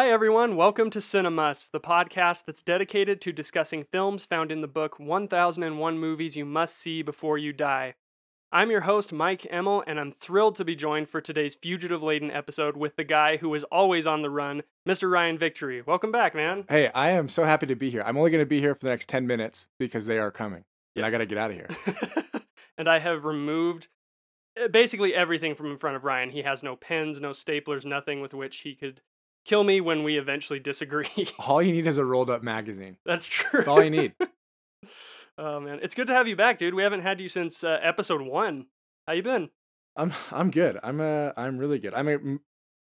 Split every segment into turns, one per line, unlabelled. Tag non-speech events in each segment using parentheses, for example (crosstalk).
Hi, everyone. Welcome to Cinemust, the podcast that's dedicated to discussing films found in the book 1001 Movies You Must See Before You Die. I'm your host, Mike Emmel, and I'm thrilled to be joined for today's fugitive laden episode with the guy who is always on the run, Mr. Ryan Victory. Welcome back, man.
Hey, I am so happy to be here. I'm only going to be here for the next 10 minutes because they are coming. And I got to get out of here. (laughs)
and I have removed uh, basically everything from in front of Ryan. He has no pens, no staplers, nothing with which he could kill me when we eventually disagree. (laughs)
All you need is a rolled up magazine.
That's true.
That's all you need. (laughs)
oh man, it's good to have you back, dude. We haven't had you since uh, episode one. How you been?
I'm I'm good. I'm uh I'm really good. I'm uh,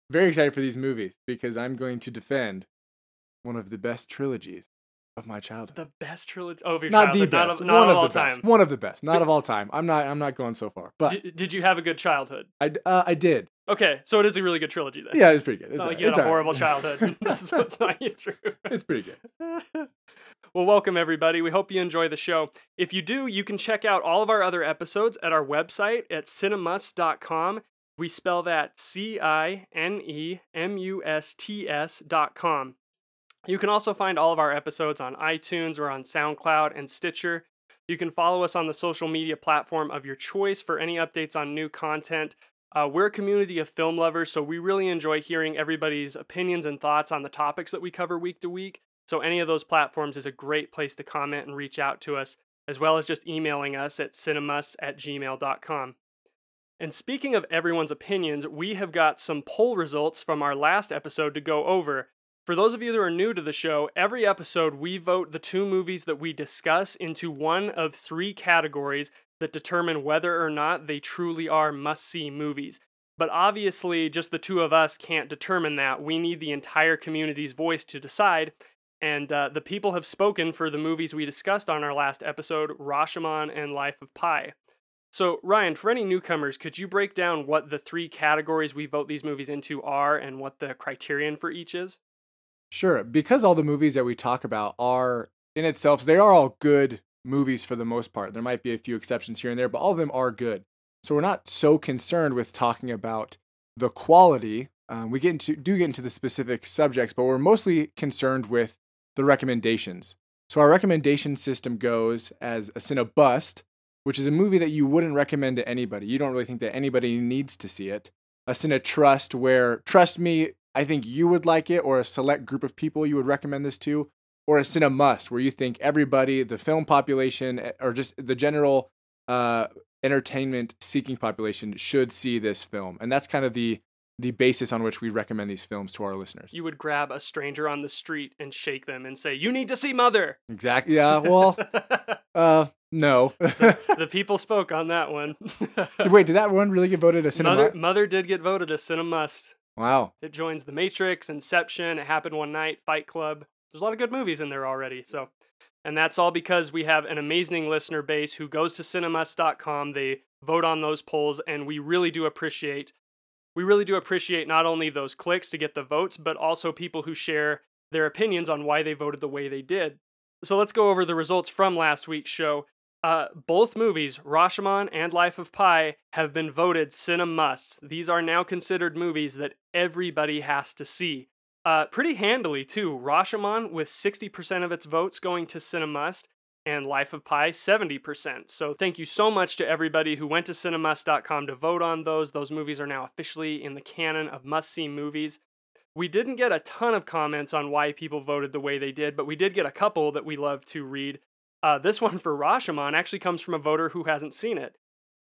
very excited for these movies because I'm going to defend one of the best trilogies of my childhood.
The best trilogy. Of your
not the best.
Not of, not
one
of
of
all
the
time.
best. One of the best. Not of all time. I'm not I'm not going so far. But
D- did you have a good childhood?
I uh, I did.
Okay, so it is a really good trilogy then.
Yeah, it's pretty good.
It's, not
all
like
right.
you had
It's
a
right.
horrible (laughs) childhood. (laughs) this is what's not you through.
it's pretty good. (laughs)
well, welcome everybody. We hope you enjoy the show. If you do, you can check out all of our other episodes at our website at cinemust.com. We spell that C I N E M U S T S.com. You can also find all of our episodes on iTunes or on SoundCloud and Stitcher. You can follow us on the social media platform of your choice for any updates on new content. Uh, we're a community of film lovers, so we really enjoy hearing everybody's opinions and thoughts on the topics that we cover week to week. So, any of those platforms is a great place to comment and reach out to us, as well as just emailing us at cinemust at gmail.com. And speaking of everyone's opinions, we have got some poll results from our last episode to go over. For those of you that are new to the show, every episode we vote the two movies that we discuss into one of three categories that determine whether or not they truly are must see movies. But obviously, just the two of us can't determine that. We need the entire community's voice to decide. And uh, the people have spoken for the movies we discussed on our last episode Rashomon and Life of Pi. So, Ryan, for any newcomers, could you break down what the three categories we vote these movies into are and what the criterion for each is?
Sure, because all the movies that we talk about are in itself, they are all good movies for the most part. There might be a few exceptions here and there, but all of them are good. So we're not so concerned with talking about the quality. Um, we get into do get into the specific subjects, but we're mostly concerned with the recommendations. So our recommendation system goes as a Cinebust, which is a movie that you wouldn't recommend to anybody. You don't really think that anybody needs to see it. A Cinetrust, where trust me, I think you would like it, or a select group of people you would recommend this to, or a Cinemust, where you think everybody, the film population, eh, or just the general uh, entertainment seeking population should see this film. And that's kind of the the basis on which we recommend these films to our listeners.
You would grab a stranger on the street and shake them and say, You need to see Mother!
Exactly. Yeah. Well, (laughs) uh, no.
the people spoke on that one. (laughs)
Wait, did that one really get voted a cinema?
Mother, Mother did get voted a Cinemust.
Wow.
It joins The Matrix, Inception, It Happened One Night, Fight Club. There's a lot of good movies in there already. So, and that's all because we have an amazing listener base who goes to cinemust.com. They vote on those polls, and we really do appreciate. We really do appreciate not only those clicks to get the votes, but also people who share their opinions on why they voted the way they did. So let's go over the results from last week's show. Uh, both movies, Rashomon and Life of Pi, have been voted Cinemusts. These are now considered movies that everybody has to see. Uh, pretty handily, too. Rashomon with 60% of its votes going to Cinemust, and Life of Pi 70%. So thank you so much to everybody who went to cinemust.com to vote on those. Those movies are now officially in the canon of must see movies. We didn't get a ton of comments on why people voted the way they did, but we did get a couple that we love to read. Uh, this one for Rashomon actually comes from a voter who hasn't seen it.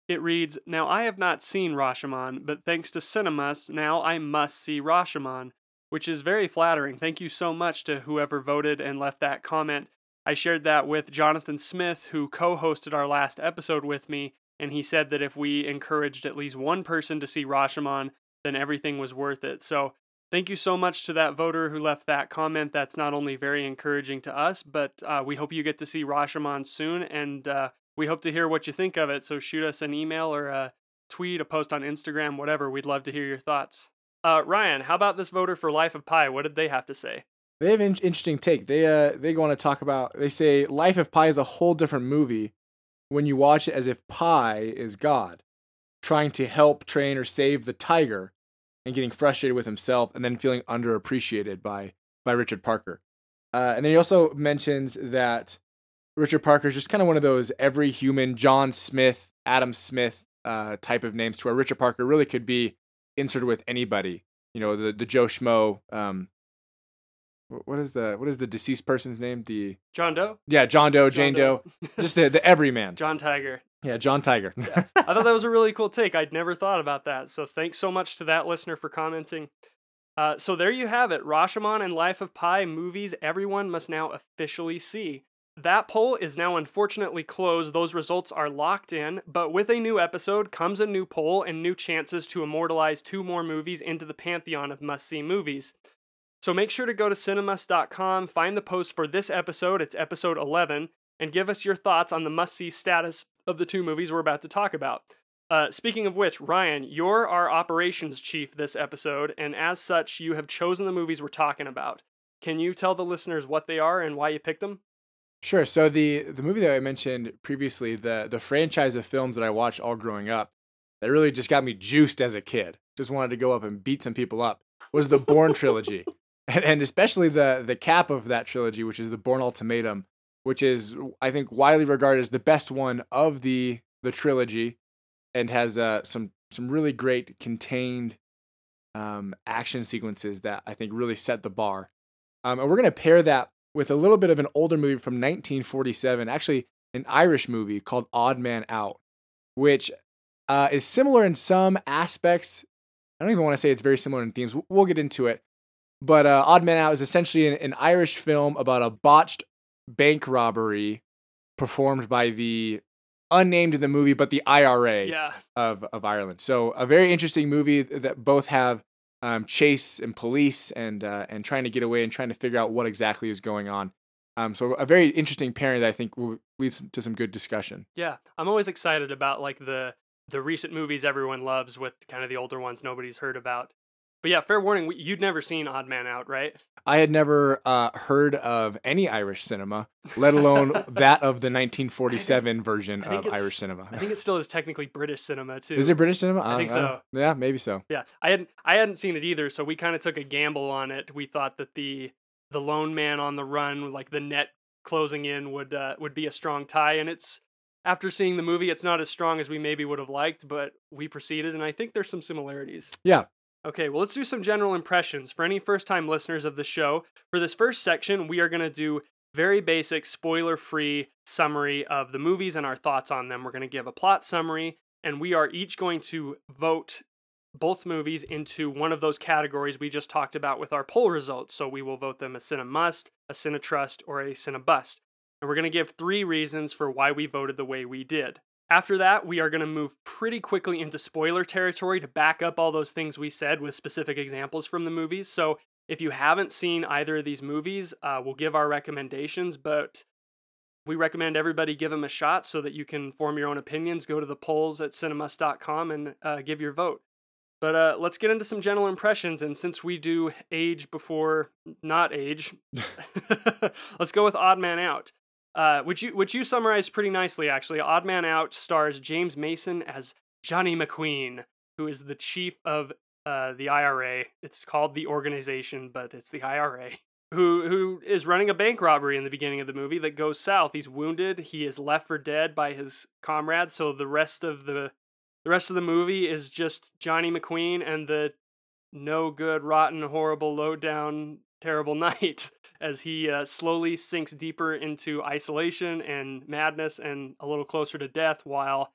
It reads Now I have not seen Rashomon, but thanks to Cinemust, now I must see Rashomon, which is very flattering. Thank you so much to whoever voted and left that comment. I shared that with Jonathan Smith, who co hosted our last episode with me, and he said that if we encouraged at least one person to see Rashomon, then everything was worth it. So thank you so much to that voter who left that comment. That's not only very encouraging to us, but uh, we hope you get to see Rashomon soon, and uh, we hope to hear what you think of it. So shoot us an email or a tweet, a post on Instagram, whatever. We'd love to hear your thoughts. Uh, Ryan, how about this voter for Life of Pi? What did they have to say?
They have an interesting take. They uh they on to talk about they say Life of Pi is a whole different movie when you watch it as if Pi is God, trying to help train or save the tiger and getting frustrated with himself, and then feeling underappreciated by by Richard Parker. Uh, and then he also mentions that Richard Parker is just kind of one of those every human John Smith, Adam Smith uh, type of names, to where Richard Parker really could be inserted with anybody. You know, the the Joe Schmo. Um, what is the what is the deceased person's name? The
John Doe.
Yeah, John Doe, Jane Doe, just the the everyman. (laughs)
John Tiger.
Yeah, John Tiger.
yeah. (laughs) I thought that was a really cool take. I'd never thought about that. So thanks so much to that listener for commenting. Uh, so there you have it. Rashomon and Life of Pi movies everyone must now officially see. That poll is now unfortunately closed. Those results are locked in, but with a new episode comes a new poll and new chances to immortalize two more movies into the pantheon of must see movies. So make sure to go to cinemust.com, find the post for this episode, it's episode 11, and give us your thoughts on the must see status of the two movies we're about to talk about. Uh, speaking of which, Ryan, you're our operations chief this episode, and as such, you have chosen the movies we're talking about. Can you tell the listeners what they are and why you picked them?
Sure. So the the movie that I mentioned previously, the the franchise of films that I watched all growing up, that really just got me juiced as a kid. Just wanted to go up and beat some people up. Was the Bourne trilogy, and, (laughs) and especially the the cap of that trilogy, which is the Bourne Ultimatum, which is I think widely regarded as the best one of the the trilogy, and has uh, some some really great contained um, action sequences that I think really set the bar. Um, and we're gonna pair that with a little bit of an older movie from 1947, actually an Irish movie called Odd Man Out, which uh, is similar in some aspects. I don't even want to say it's very similar in themes. We'll get into it. But uh, Odd Man Out is essentially an, an Irish film about a botched bank robbery performed by the unnamed in the movie, but the IRA
yeah.
of, of Ireland. So a very interesting movie that both have um, chase and police and uh, and trying to get away and trying to figure out what exactly is going on. Um, so a very interesting pairing that I think will lead to some good discussion.
Yeah, I'm always excited about like the the recent movies everyone loves with kind of the older ones nobody's heard about. But yeah, fair warning, you'd never seen Odd Man Out, right?
I had never uh, heard of any Irish cinema, let alone (laughs) that of the 1947 version of Irish cinema.
I think it still is technically British cinema too.
Is it British cinema?
I think uh, so.
yeah, maybe so.
Yeah, I hadn't I hadn't seen it either, so we kind of took a gamble on it. We thought that the the lone man on the run, like the net closing in, would uh, would be a strong tie, and it's after seeing the movie, it's not as strong as we maybe would have liked, but we proceeded, and I think there's some similarities.
Yeah,
Okay, well, let's do some general impressions. For any first time listeners of the show, for this first section, we are going to do very basic, spoiler free summary of the movies and our thoughts on them. We're going to give a plot summary, and we are each going to vote both movies into one of those categories we just talked about with our poll results. So we will vote them a Cine Must, a Cine Trust, or a Cine Bust. And we're going to give three reasons for why we voted the way we did. After that, we are going to move pretty quickly into spoiler territory to back up all those things we said with specific examples from the movies. So if you haven't seen either of these movies, uh, we'll give our recommendations, but we recommend everybody give them a shot so that you can form your own opinions. Go to the polls at cinemust.com and uh, give your vote. But uh, let's get into some general impressions. And since we do age before not age, (laughs) let's go with Odd Man Out. Uh, which you which you summarized pretty nicely actually. Odd Man Out stars James Mason as Johnny McQueen, who is the chief of uh, the IRA. It's called the organization, but it's the IRA. (laughs) Who who is running a bank robbery in the beginning of the movie that goes south. He's wounded. He is left for dead by his comrades. So the rest of the the rest of the movie is just Johnny McQueen and the no good, rotten, horrible, low down, terrible (laughs) night as he uh, slowly sinks deeper into isolation and madness and a little closer to death while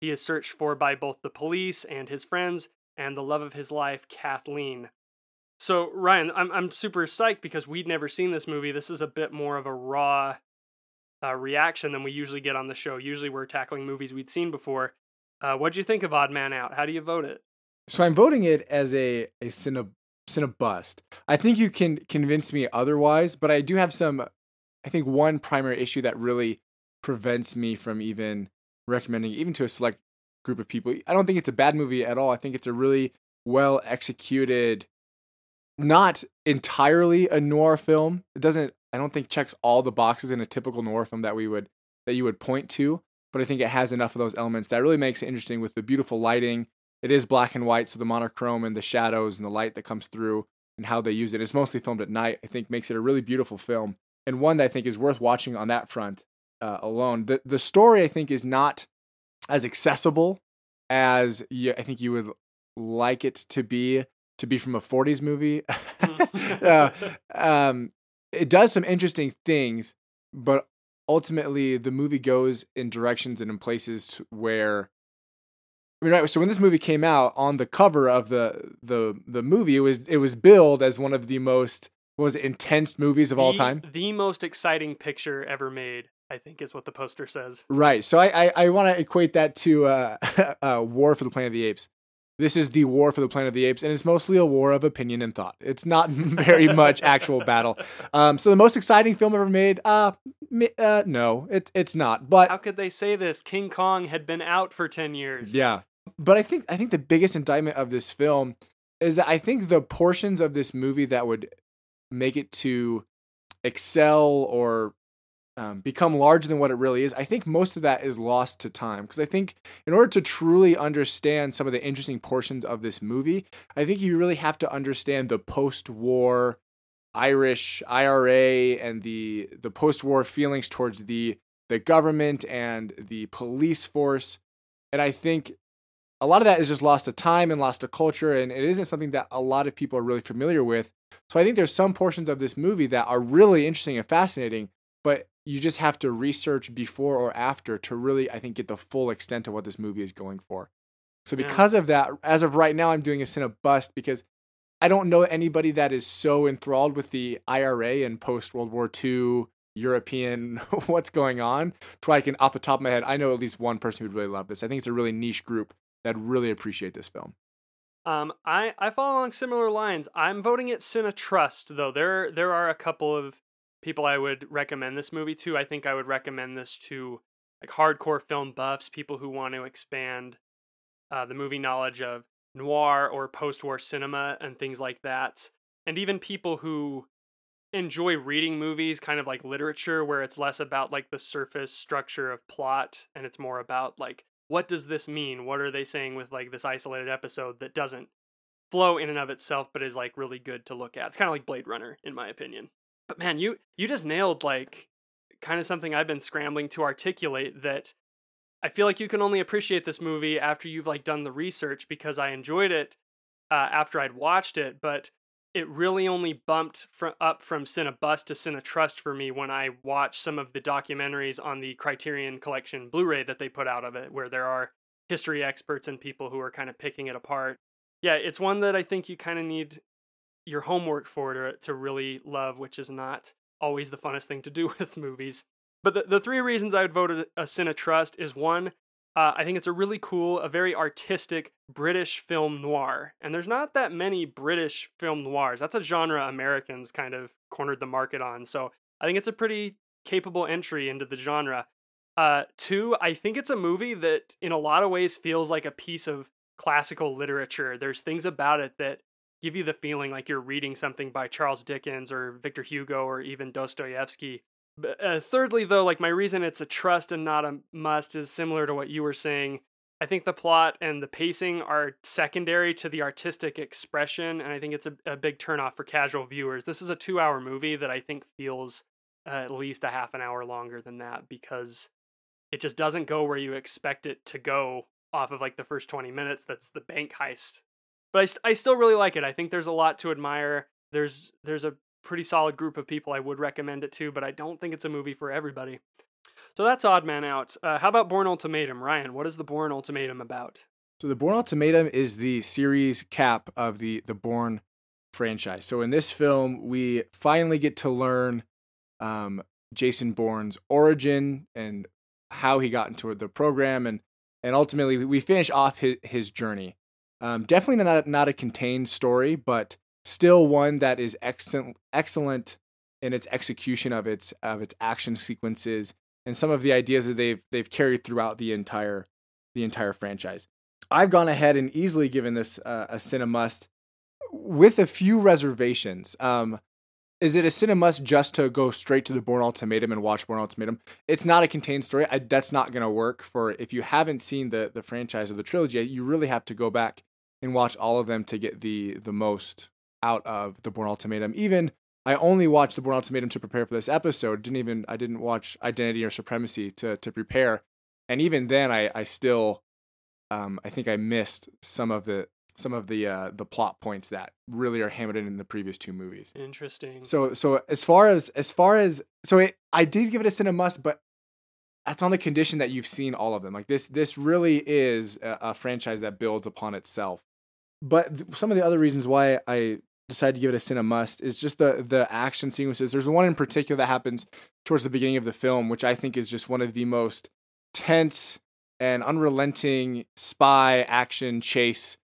he is searched for by both the police and his friends and the love of his life, Kathleen. So, Ryan, I'm, I'm super psyched because we'd never seen this movie. This is a bit more of a raw uh, reaction than we usually get on the show. Usually we're tackling movies we'd seen before. Uh, what'd you think of Odd Man Out? How do you vote it?
So I'm voting it as a, a cine, bust. I think you can convince me otherwise, but I do have some. I think one primary issue that really prevents me from even recommending, even to a select group of people. I don't think it's a bad movie at all. I think it's a really well executed, not entirely a noir film. It doesn't. I don't think checks all the boxes in a typical noir film that we would that you would point to. But I think it has enough of those elements that really makes it interesting with the beautiful lighting it is black and white, so the monochrome and the shadows and the light that comes through and how they use it. It's mostly filmed at night. I think makes it a really beautiful film and one that I think is worth watching on that front uh, alone. The the story I think is not as accessible as you, I think you would like it to be to be from a 40s movie. (laughs) (laughs) uh, um, it does some interesting things, but ultimately the movie goes in directions and in places where I mean, right. So when this movie came out, on the cover of the the the movie, it was it was billed as one of the most was it, intense movies of
the,
all time.
The most exciting picture ever made, I think, is what the poster says.
Right. So I I, I want to equate that to uh, (laughs) uh, War for the Planet of the Apes. This is the war for the Planet of the Apes, and it's mostly a war of opinion and thought. It's not (laughs) very much actual battle. Um, so the most exciting film ever made? Uh, uh, no, it's it's not. But
how could they say this? King Kong had been out for ten years.
Yeah, but I think I think the biggest indictment of this film is that I think the portions of this movie that would make it to excel or um, become larger than what it really is, I think most of that is lost to time. Because I think in order to truly understand some of the interesting portions of this movie, I think you really have to understand the post-war Irish IRA and the the post-war feelings towards the the government and the police force. And I think a lot of that is just lost to time and lost to culture, and it isn't something that a lot of people are really familiar with. So I think there's some portions of this movie that are really interesting and fascinating, but you just have to research before or after to really, I think, get the full extent of what this movie is going for. So because yeah. of that, as of right now, I'm doing a Cine bust because I don't know anybody that is so enthralled with the IRA and post World War II European (laughs) what's going on. To I can off the top of my head, I know at least one person who'd really love this. I think it's a really niche group that really appreciate this film.
Um, I I follow along similar lines. I'm voting it Cine Trust though. There there are a couple of people I would recommend this movie to. I think I would recommend this to like hardcore film buffs, people who want to expand uh, the movie knowledge of noir or post-war cinema and things like that, and even people who enjoy reading movies, kind of like literature, where it's less about like the surface structure of plot and it's more about like what does this mean? What are they saying with like this isolated episode that doesn't flow in and of itself, but is like really good to look at? It's kind of like Blade Runner, in my opinion. But man, you you just nailed like kind of something I've been scrambling to articulate that I feel like you can only appreciate this movie after you've like done the research because I enjoyed it uh, after I'd watched it, but it really only bumped fr- up from Cinebust to Cinetrust for me when I watched some of the documentaries on the Criterion Collection Blu-ray that they put out of it, where there are history experts and people who are kind of picking it apart. Yeah, it's one that I think you kind of need your homework for to to really love, which is not always the funnest thing to do (laughs) with movies. But the, the three reasons I would vote a, a Cinetrust is one, uh, I think it's a really cool, a very artistic British film noir. And there's not that many British film noirs. That's a genre Americans kind of cornered the market on. So I think it's a pretty capable entry into the genre. Uh, two, I think it's a movie that in a lot of ways feels like a piece of classical literature. There's things about it that give you the feeling like you're reading something by Charles Dickens or Victor Hugo or even Dostoevsky. Uh, thirdly, though, like my reason it's a trust and not a must is similar to what you were saying. I think the plot and the pacing are secondary to the artistic expression, and I think it's a, a big turnoff for casual viewers. This is a two hour movie that I think feels uh, at least a half an hour longer than that because it just doesn't go where you expect it to go off of like the first 20 minutes. That's the bank heist. But I, I still really like it. I think there's a lot to admire. There's there's a pretty solid group of people I would recommend it to, but I don't think it's a movie for everybody. So that's Odd Man Out. Uh, how about Bourne Ultimatum? Ryan, what is the Bourne Ultimatum about?
So the Bourne Ultimatum is the series cap of the the Bourne franchise. So in this film, we finally get to learn um, Jason Bourne's origin and how he got into the program, and and ultimately we finish off his, his journey. Um, definitely not not a contained story, but still one that is excellent excellent in its execution of its of its action sequences and some of the ideas that they've they've carried throughout the entire the entire franchise. I've gone ahead and easily given this uh, a cine must with a few reservations. Um, is it a cinema just to go straight to the Bourne Ultimatum and watch Bourne Ultimatum? It's not a contained story. I, that's not going to work for if you haven't seen the the franchise or the trilogy. You really have to go back and watch all of them to get the the most out of the Bourne Ultimatum. Even I only watched the Bourne Ultimatum to prepare for this episode. Didn't even I didn't watch Identity or Supremacy to to prepare, and even then I I still um I think I missed some of the some of the uh, the plot points that really are hammered in in the previous two movies.
Interesting.
So so as far as as far as so it, I did give it a cinema but that's on the condition that you've seen all of them. Like this this really is a, a franchise that builds upon itself. But th- some of the other reasons why I decided to give it a cinema must is just the the action sequences. There's one in particular that happens towards the beginning of the film, which I think is just one of the most tense and unrelenting spy action chase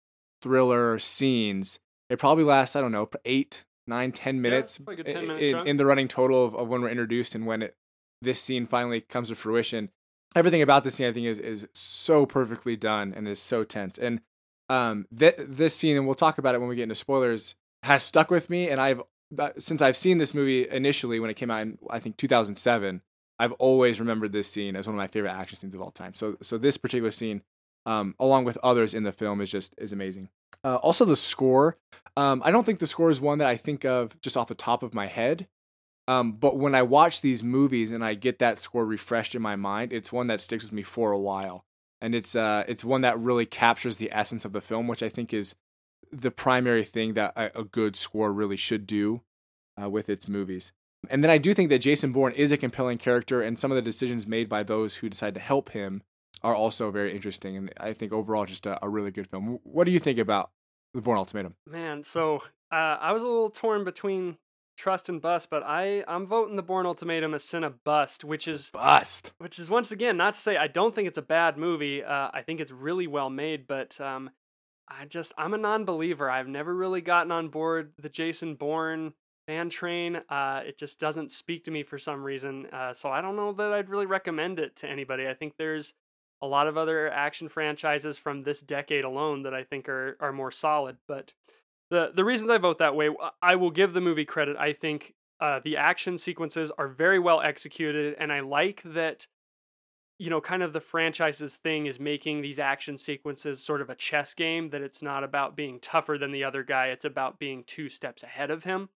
thriller scenes. It probably lasts, I don't know, eight, nine, ten minutes,
like a 10 minute
in, in the running total of, of when we're introduced and when it this scene finally comes to fruition. Everything about this scene, I think, is is so perfectly done and is so tense. And um, th- this scene, and we'll talk about it when we get into spoilers, has stuck with me. And I've uh, since I've seen this movie initially when it came out in I think 2007, I've always remembered this scene as one of my favorite action scenes of all time. So so this particular scene, um, along with others in the film, is just is amazing. Uh, also the score. Um, I don't think the score is one that I think of just off the top of my head. Um, but when I watch these movies and I get that score refreshed in my mind, it's one that sticks with me for a while, and it's uh, it's one that really captures the essence of the film, which I think is the primary thing that a, a good score really should do uh, with its movies. And then I do think that Jason Bourne is a compelling character, and some of the decisions made by those who decide to help him are also very interesting. And I think overall, just a, a really good film. What do you think about the Bourne Ultimatum?
Man, so uh, I was a little torn between trust and bust, but I I'm voting the Bourne Ultimatum a Cine bust, which is
Bust.
which is once again not to say I don't think it's a bad movie. Uh, I think it's really well made, but um, I just I'm a non-believer. I've never really gotten on board the Jason Bourne fan train. Uh, it just doesn't speak to me for some reason. Uh, so I don't know that I'd really recommend it to anybody. I think there's a lot of other action franchises from this decade alone that I think are are more solid. But the the reasons I vote that way, I will give the movie credit. I think uh, the action sequences are very well executed, and I like that. You know, kind of the franchise's thing is making these action sequences sort of a chess game. That it's not about being tougher than the other guy; it's about being two steps ahead of him.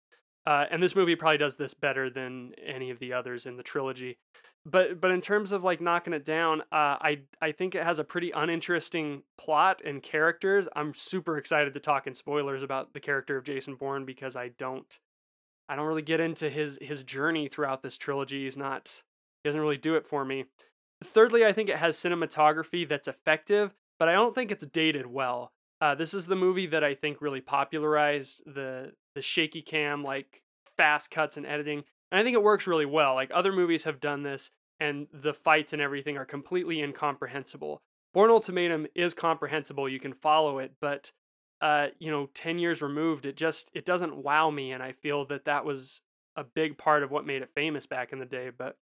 Uh, and this movie probably does this better than any of the others in the trilogy. But but in terms of like knocking it down, uh, I I think it has a pretty uninteresting plot and characters. I'm super excited to talk in spoilers about the character of Jason Bourne because I don't I don't really get into his his journey throughout this trilogy. He's not he doesn't really do it for me. Thirdly, I think it has cinematography that's effective, but I don't think it's dated well. Uh, this is the movie that I think really popularized the the shaky cam, like fast cuts and editing. And I think it works really well. Like other movies have done this, and the fights and everything are completely incomprehensible. Bourne Ultimatum is comprehensible; you can follow it, but uh, you know, ten years removed, it just it doesn't wow me, and I feel that that was a big part of what made it famous back in the day. But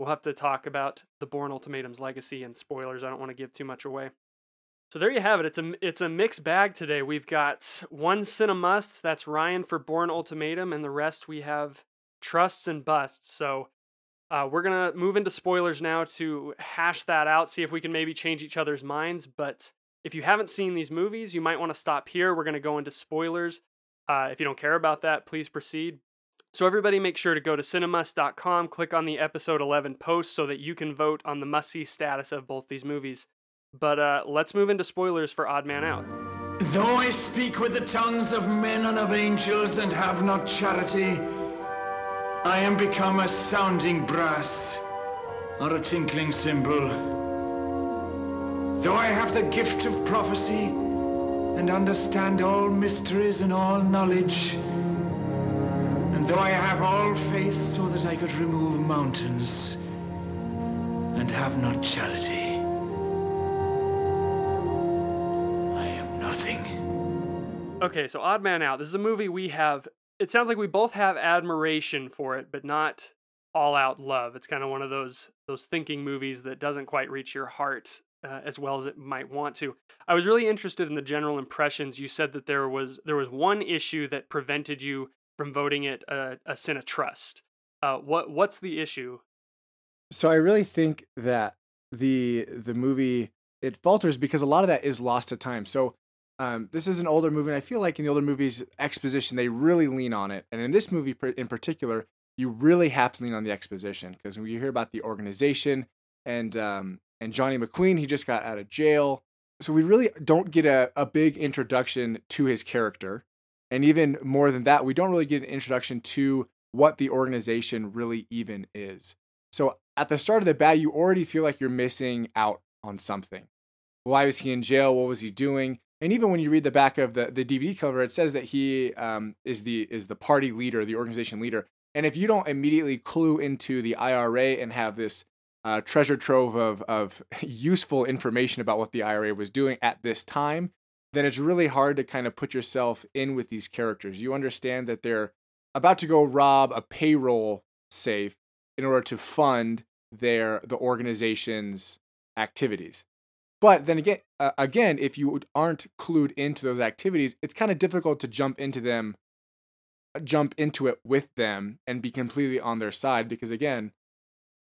we'll have to talk about the Bourne Ultimatum's legacy and spoilers. I don't want to give too much away. So there you have it. It's a it's a mixed bag today. We've got one cinemust, that's Ryan for Bourne Ultimatum, and the rest we have trusts and busts. So uh, we're gonna move into spoilers now to hash that out, see if we can maybe change each other's minds. But if you haven't seen these movies, you might want to stop here. We're gonna go into spoilers. Uh, if you don't care about that, please proceed. So everybody make sure to go to cinemust.com, click on the episode 11 post so that you can vote on the must-see status of both these movies. But uh, let's move into spoilers for Odd Man Out.
Though I speak with the tongues of men and of angels and have not charity, I am become a sounding brass or a tinkling cymbal. Though I have the gift of prophecy and understand all mysteries and all knowledge, and though I have all faith so that I could remove mountains and have not charity, I am nothing.
Okay, so Odd Man Out. This is a movie we have. It sounds like we both have admiration for it, but not all out love. It's kind of one of those those thinking movies that doesn't quite reach your heart uh, as well as it might want to. I was really interested in the general impressions. You said that there was there was one issue that prevented you from voting it a, a sin of trust. Uh, what what's the issue?
So I really think that the the movie it falters because a lot of that is lost to time. So um, this is an older movie, and I feel like in the older movies, exposition they really lean on it, and in this movie in particular, you really have to lean on the exposition because when you hear about the organization and um, and Johnny McQueen, he just got out of jail, so we really don't get a, a big introduction to his character, and even more than that, we don't really get an introduction to what the organization really even is. So at the start of the bat, you already feel like you're missing out on something. Why was he in jail? What was he doing? And even when you read the back of the, the DVD cover, it says that he um, is the is the party leader, the organization leader. And if you don't immediately clue into the IRA and have this uh, treasure trove of of (laughs) useful information about what the IRA was doing at this time, then it's really hard to kind of put yourself in with these characters. You understand that they're about to go rob a payroll safe in order to fund their the organization's activities. But then again, uh, again, if you aren't clued into those activities, it's kind of difficult to jump into them, jump into it with them, and be completely on their side because again,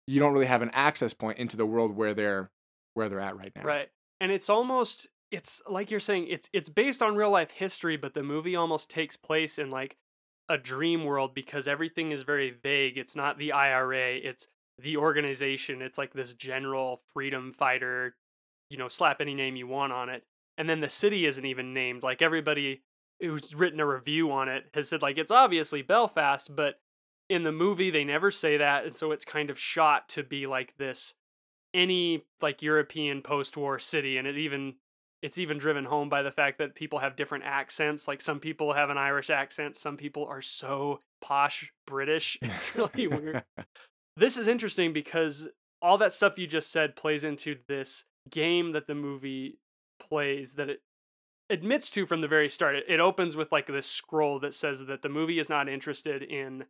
you don't really have an access point into the world where they're where they're at right now.
Right, and it's almost it's like you're saying it's it's based on real life history, but the movie almost takes place in like a dream world because everything is very vague. It's not the IRA, it's the organization. It's like this general freedom fighter, you know, slap any name you want on it. And then the city isn't even named. Like everybody who's written a review on it has said like it's obviously Belfast, but in the movie they never say that and so it's kind of shot to be like this any like European post-war city and it even it's even driven home by the fact that people have different accents. Like some people have an Irish accent, some people are so posh British. (laughs) It's really weird. (laughs) This is interesting because all that stuff you just said plays into this game that the movie plays that it admits to from the very start. It, it opens with like this scroll that says that the movie is not interested in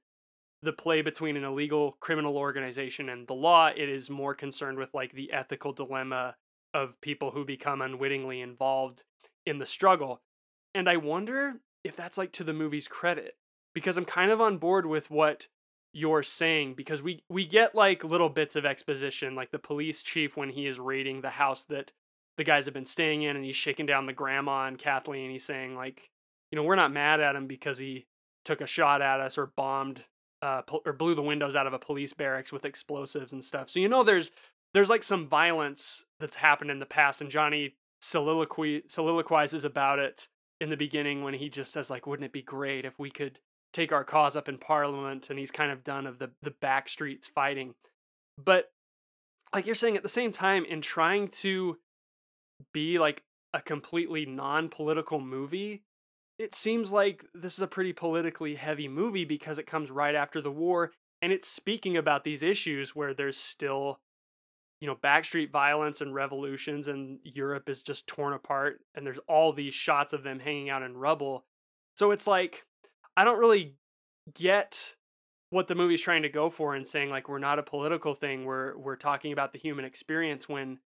the play between an illegal criminal organization and the law. It is more concerned with like the ethical dilemma of people who become unwittingly involved in the struggle. And I wonder if that's like to the movie's credit because I'm kind of on board with what you're saying because we we get like little bits of exposition like the police chief when he is raiding the house that the guys have been staying in and he's shaking down the grandma and Kathleen and he's saying like you know we're not mad at him because he took a shot at us or bombed uh, or blew the windows out of a police barracks with explosives and stuff. So you know there's there's like some violence that's happened in the past, and Johnny soliloquy soliloquizes about it in the beginning when he just says like, "Wouldn't it be great if we could take our cause up in Parliament?" And he's kind of done of the the back streets fighting, but like you're saying at the same time in trying to be like a completely non-political movie it seems like this is a pretty politically heavy movie because it comes right after the war and it's speaking about these issues where there's still you know backstreet violence and revolutions and Europe is just torn apart and there's all these shots of them hanging out in rubble. So it's like I don't really get what the movie's trying to go for and saying like we're not a political thing, we're we're talking about the human experience when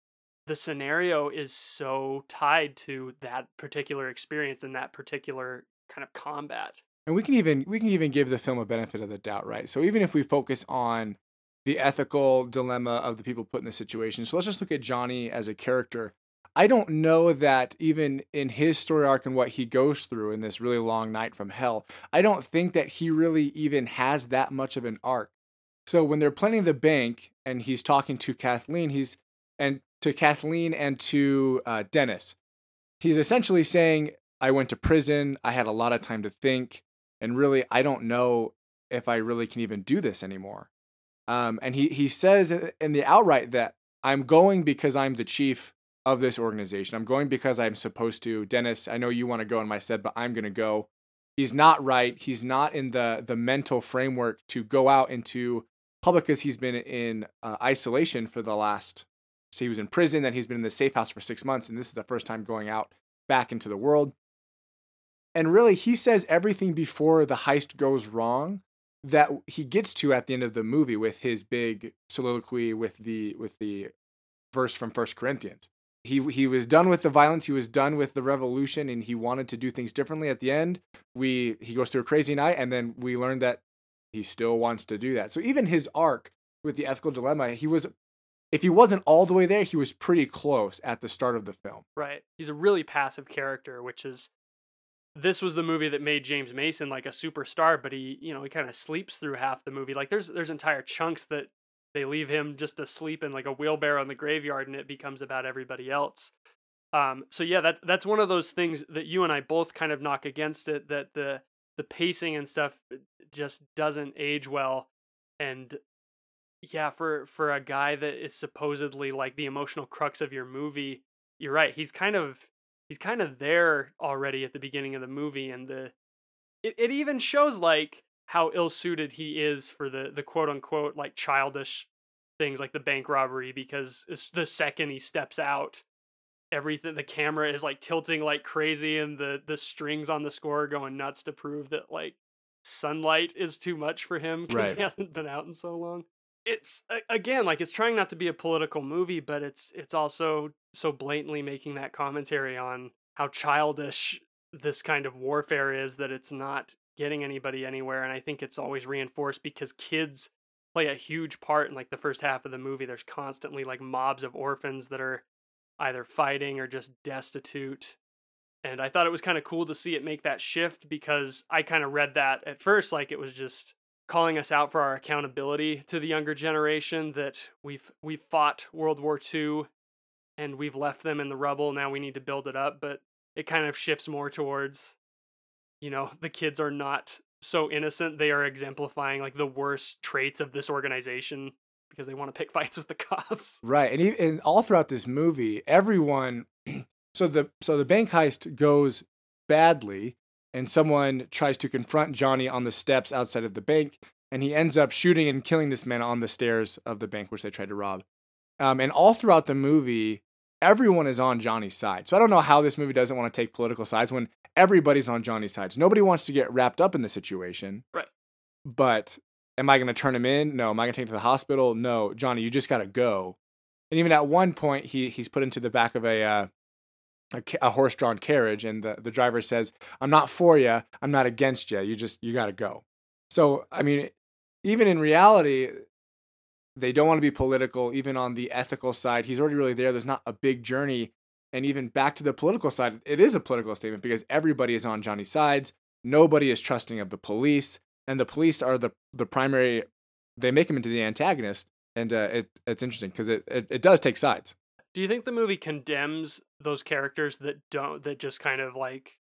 the scenario is so tied to that particular experience and that particular kind of combat.
And we can even we can even give the film a benefit of the doubt, right? So even if we focus on the ethical dilemma of the people put in the situation. So let's just look at Johnny as a character. I don't know that even in his story arc and what he goes through in this really long night from hell, I don't think that he really even has that much of an arc. So when they're planning the bank and he's talking to Kathleen, he's and to Kathleen and to uh, Dennis, he's essentially saying, "I went to prison. I had a lot of time to think, and really, I don't know if I really can even do this anymore." Um, and he he says in the outright that I'm going because I'm the chief of this organization. I'm going because I'm supposed to. Dennis, I know you want to go in my stead, but I'm going to go. He's not right. He's not in the the mental framework to go out into public because he's been in uh, isolation for the last. So he was in prison, then he's been in the safe house for six months, and this is the first time going out back into the world. And really, he says everything before the heist goes wrong that he gets to at the end of the movie with his big soliloquy with the with the verse from First Corinthians. he he was done with the violence. He was done with the revolution, and he wanted to do things differently. At the end, we he goes through a crazy night, and then we learn that he still wants to do that. So even his arc with the ethical dilemma, he was if he wasn't all the way there, he was pretty close at the start of the film.
Right. He's a really passive character, which is this was the movie that made James Mason like a superstar, but he, you know, he kind of sleeps through half the movie. Like there's there's entire chunks that they leave him just asleep in like a wheelbarrow in the graveyard and it becomes about everybody else. Um so yeah, that's that's one of those things that you and I both kind of knock against it that the the pacing and stuff uh, just doesn't age well and yeah, for for a guy that is supposedly like the emotional crux of your movie, you're right. He's kind of he's kind of there already at the beginning of the movie and the it, it even shows like how ill suited he is for the the quote unquote like childish things like the bank robbery because the second he steps out everything the camera is like tilting like crazy and the the strings on the score are going nuts to prove that like sunlight is too much for him because
Right.
he hasn't been out in so long it's again like it's trying not to be a political movie but it's it's also so blatantly making that commentary on how childish this kind of warfare is that it's not getting anybody anywhere and i think it's always reinforced because kids play a huge part in like the first half of the movie. There's constantly like mobs of orphans that are either fighting or just destitute and i thought it was kind of cool to see it make that shift because i kind of read that at first like it was just calling us out for our accountability to the younger generation that we've we've fought world war ii and we've left them in the rubble. Now we need to build it up. But it kind of shifts more towards you know the kids are not so innocent. They are exemplifying like the worst traits of this organization because they want to pick (laughs) fights with the cops.
Right, and, e- and all throughout this movie, everyone. (clears throat) So the so the bank heist goes badly, and someone tries to confront Johnny on the steps outside of the bank, and he ends up shooting and killing this man on the stairs of the bank which they tried to rob. Um, and all throughout the movie, everyone is on Johnny's side. So I don't know how this movie doesn't want to take political sides when everybody's on Johnny's sides. Nobody wants to get wrapped up in the situation.
Right.
But am I going to turn him in? No. Am I going to take him to the hospital? No. Johnny, you just got to go. And even at one point, he he's put into the back of a uh, a, a horse-drawn carriage, and the, the driver says, "I'm not for you. I'm not against you. You just you got to go." So I mean, even in reality, they don't want to be political. Even on the ethical side, he's already really there. There's not a big journey, and even back to the political side, it is a political statement because everybody is on Johnny's sides. Nobody is trusting of the police, and the police are the the primary. They make him into the antagonist, and uh, it it's interesting because it, it it does take sides.
Do you think the movie condemns those characters that don't that just kind of like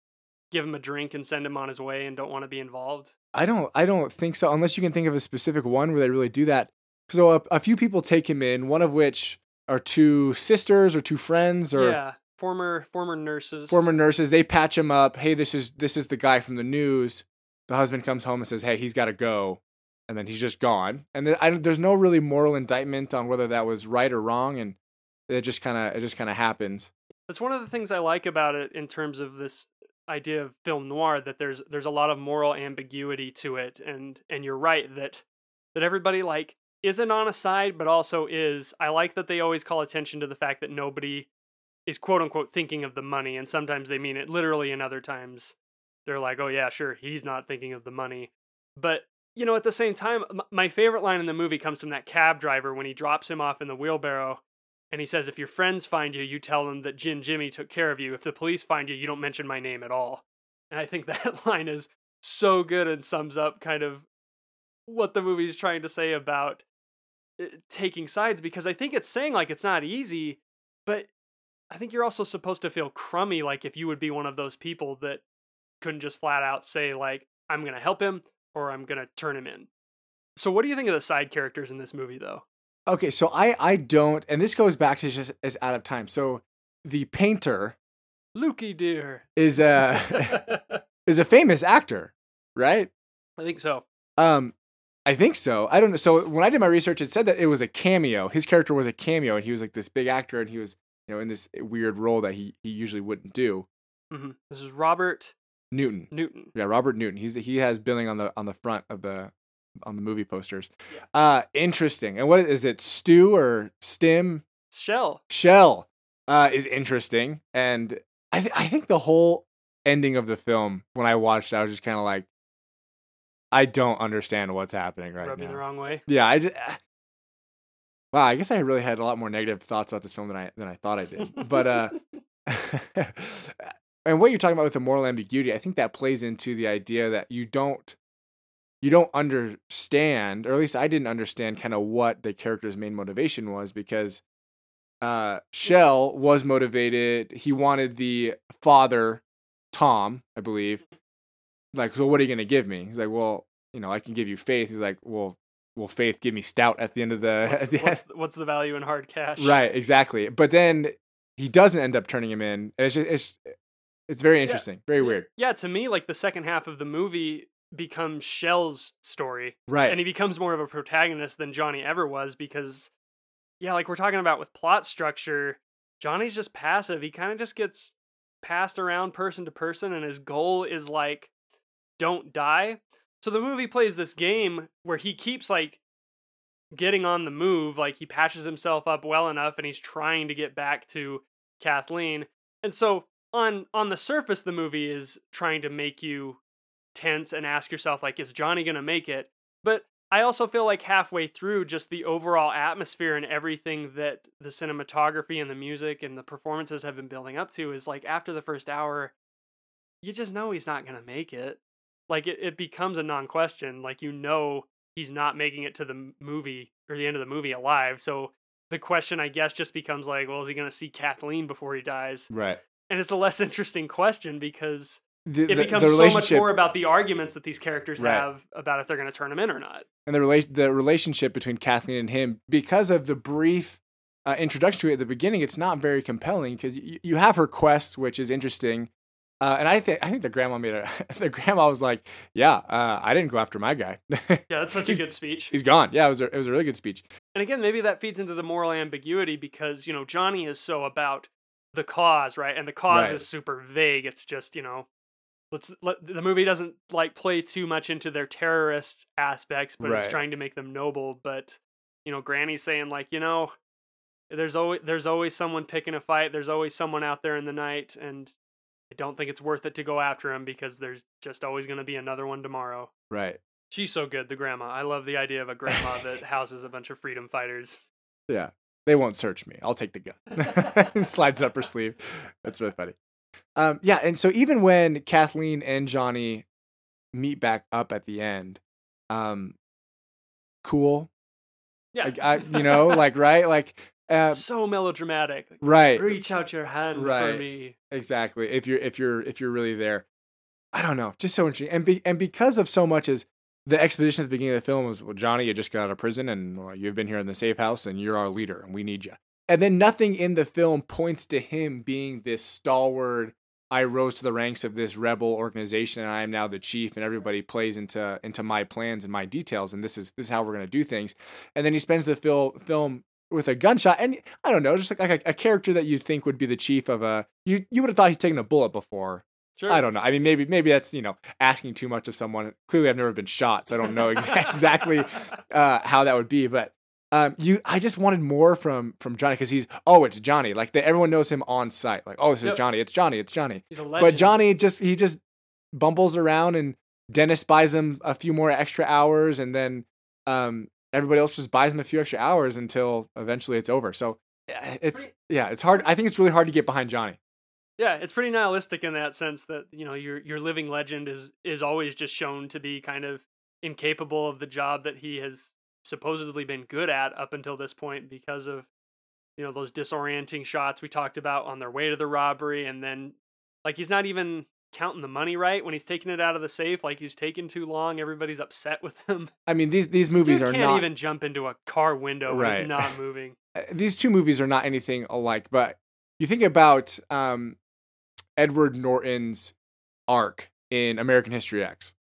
give him a drink and send him on his way and don't want to be involved?
I don't I don't think so unless you can think of a specific one where they really do that. So a, a few people take him in, one of which are two sisters or two friends or
yeah, former former nurses.
former nurses. They patch him up. Hey, this is this is the guy from the news. The husband comes home and says, "Hey, he's got to go," and then he's just gone. And there, I, there's no really moral indictment on whether that was right or wrong, and it just kind of it just kind of happens.
That's one of the things I like about it in terms of this idea of film noir that there's there's a lot of moral ambiguity to it and and you're right that that everybody like isn't on a side but also is. I like that they always call attention to the fact that nobody is quote unquote thinking of the money and sometimes they mean it literally and other times they're like, "Oh yeah, sure, he's not thinking of the money." But you know, at the same time, my favorite line in the movie comes from that cab driver when he drops him off in the wheelbarrow and he says, If your friends find you, you tell them that Gin Jimmy took care of you. If the police find you, you don't mention my name at all. And I think (laughs) that line is so good and sums up kind of what the movie is trying to say about uh, taking sides because I think it's saying like it's not easy, but I think you're also supposed to feel crummy like if you would be one of those people that couldn't just flat out say like I'm going to help him or I'm going to turn him in. So what do you think of the side characters in this movie though?
Okay, so I I don't, and this goes back to just as out of time. So the painter
Lukey dear.
is a (laughs) is a famous actor, right?
I think so.
Um, I think so. I don't know. So when I did my research, it said that it was a cameo. His character was a cameo, and he was like this big actor, and he was you know in this weird role that he he usually wouldn't do.
Mm-hmm. This is Robert
Newton,
Newton.
yeah, Robert Newton. He's he has billing on the on the front of the on the movie posters.
Yeah.
Uh, interesting. And what is it? Stu or Stim?
Shell.
Shell. uh, is interesting, and I th- I think the whole ending of the film when I watched, it, I was just kind of like, I don't understand what's happening right
Rub me
now.
the wrong way.
Yeah, I just. Wow, I guess I really had a lot more negative thoughts about this film than I than I thought I did. But uh (laughs) and what you're talking about with the moral ambiguity, I think that plays into the idea that you don't you don't understand, or at least I didn't understand kind of what the character's main motivation was because uh Shell was motivated, he wanted the father, Tom, I believe. Like, so what are you gonna give me? He's like, Well, you know, I can give you faith. He's like, Well, will faith give me stout at the end of the,
What's, (laughs) the, what's, what's the value in hard cash?
right exactly but then he doesn't end up turning him in and it's just it's it's very interesting very weird
Yeah, to me, like the second half of the movie becomes Shell's story.
right
and he becomes more of a protagonist than Johnny ever was because yeah, like we're talking about with plot structure, Johnny's just passive. He kind of just gets passed around person to person and his goal is like don't die. So the movie plays this game where he keeps like getting on the move, like he patches himself up well enough and he's trying to get back to Kathleen. And so on on the surface the movie is trying to make you tense and ask yourself like is Johnny going to make it? But I also feel like halfway through just the overall atmosphere and everything that the cinematography and the music and the performances have been building up to is like after the first hour you just know he's not going to make it. Like it, it becomes a non-question like you know he's not making it to the movie or the end of the movie alive. So the question I guess just becomes like well is he going to see Kathleen before he dies?
right
And it's a less (laughs) interesting question because
the,
it
the-
becomes
the
so much more about the arguments that these characters
Right.
have about if they're going to turn him in or not.
and the relation the relationship between Kathleen and him because of the brief uh, introduction to it at the beginning it's not very compelling because you, you have her quest which is interesting uh, and I think I think the grandma made a (laughs) the grandma was like yeah uh, I didn't go after my guy (laughs)
Yeah, that's such a good speech.
he's gone yeah it was a, it was a really good speech
And again, maybe that feeds into the moral ambiguity because, you know, Johnny is so about the cause, right? And the cause
Right.
is super vague. It's just, you know, let's let the movie doesn't like play too much into their terrorist aspects, but it's trying to make them noble. But, you know, Granny's saying like, you know, there's always there's always someone picking a fight. There's always someone out there in the night, and I don't think it's worth it to go after him because there's just always going to be another one tomorrow.
right
She's so good, the grandma. I love the idea of a grandma that houses a bunch of freedom fighters.
Yeah. They won't search me. I'll take the gun. (laughs) Slides it up her sleeve. That's really funny. Um, yeah, and so even when Kathleen and Johnny meet back up at the end, um, cool.
Yeah.
Like, I, you know, (laughs) like right, like uh,
so melodramatic.
Right,
Reach out your hand for me.
exactly. If you're if you're if you're really there, I don't know, just so interesting. And be, and because of so much is the exposition at the beginning of the film was, well, Johnny, you just got out of prison and well, you've been here in the safe house and you're our leader and we need you. And then nothing in the film points to him being this stalwart. I rose to the ranks of this rebel organization and I am now the chief and everybody plays into into my plans and my details and this is this is how we're gonna do things. And then he spends the fil- film with a gunshot and I don't know, just like, like a, a character that you think would be the chief of a you you would have thought he'd taken a bullet before
Sure.
I don't know. I mean, maybe maybe that's you know asking too much of someone. Clearly, I've never been shot, so I don't know exa- (laughs) exactly uh, how that would be. But um, you, I just wanted more from from Johnny because he's oh, it's Johnny. Like everyone knows him on site. Like oh, this is
Yep.
Johnny. It's Johnny. It's Johnny.
He's a legend.
But Johnny just he just bumbles around, and Dennis buys him a few more extra hours, and then um, everybody else just buys him a few extra hours until eventually it's over. So yeah, it's yeah, it's hard. I think it's really hard to get behind Johnny.
Yeah, it's pretty nihilistic in that sense that you know your your living legend is is always just shown to be kind of incapable of the job that he has supposedly been good at up until this point because of you know those disorienting shots we talked about on their way to the robbery and then like he's not even counting the money right when he's taking it out of the safe like he's taking too long everybody's upset (laughs) with him
I mean these these movies
Dude
are
can't
not
even jump into a car window when
Right.
it's not (laughs) moving
uh, these two movies are not anything alike, but you think about um, Edward Norton's arc in American History X,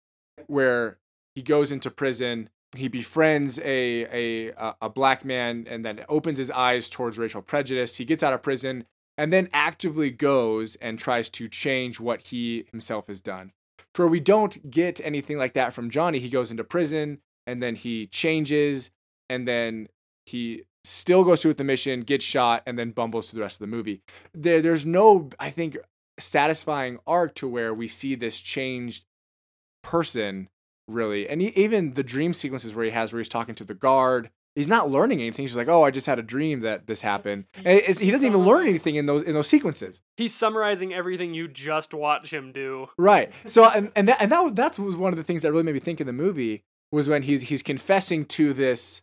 where he goes into prison, he befriends a a a- black man, and then opens his eyes towards racial prejudice. He gets out of prison and then actively goes and tries to change what he himself has done. Where we don't get anything like that from Johnny. He goes into prison and then he changes and then he still goes through with the mission, gets shot, and then bumbles through the rest of the movie. There, there's no, I think, satisfying arc to where we see this changed person really, and he, even the dream sequences where he has where he's talking to the guard. He's not learning anything. He's like, "Oh, I just had a dream that this happened." And it's, he doesn't even learn anything in those in those sequences.
He's summarizing everything you just watch him do.
Right. (laughs) So and and that and that that's was one of the things that really made me think in the movie was when he's he's confessing to this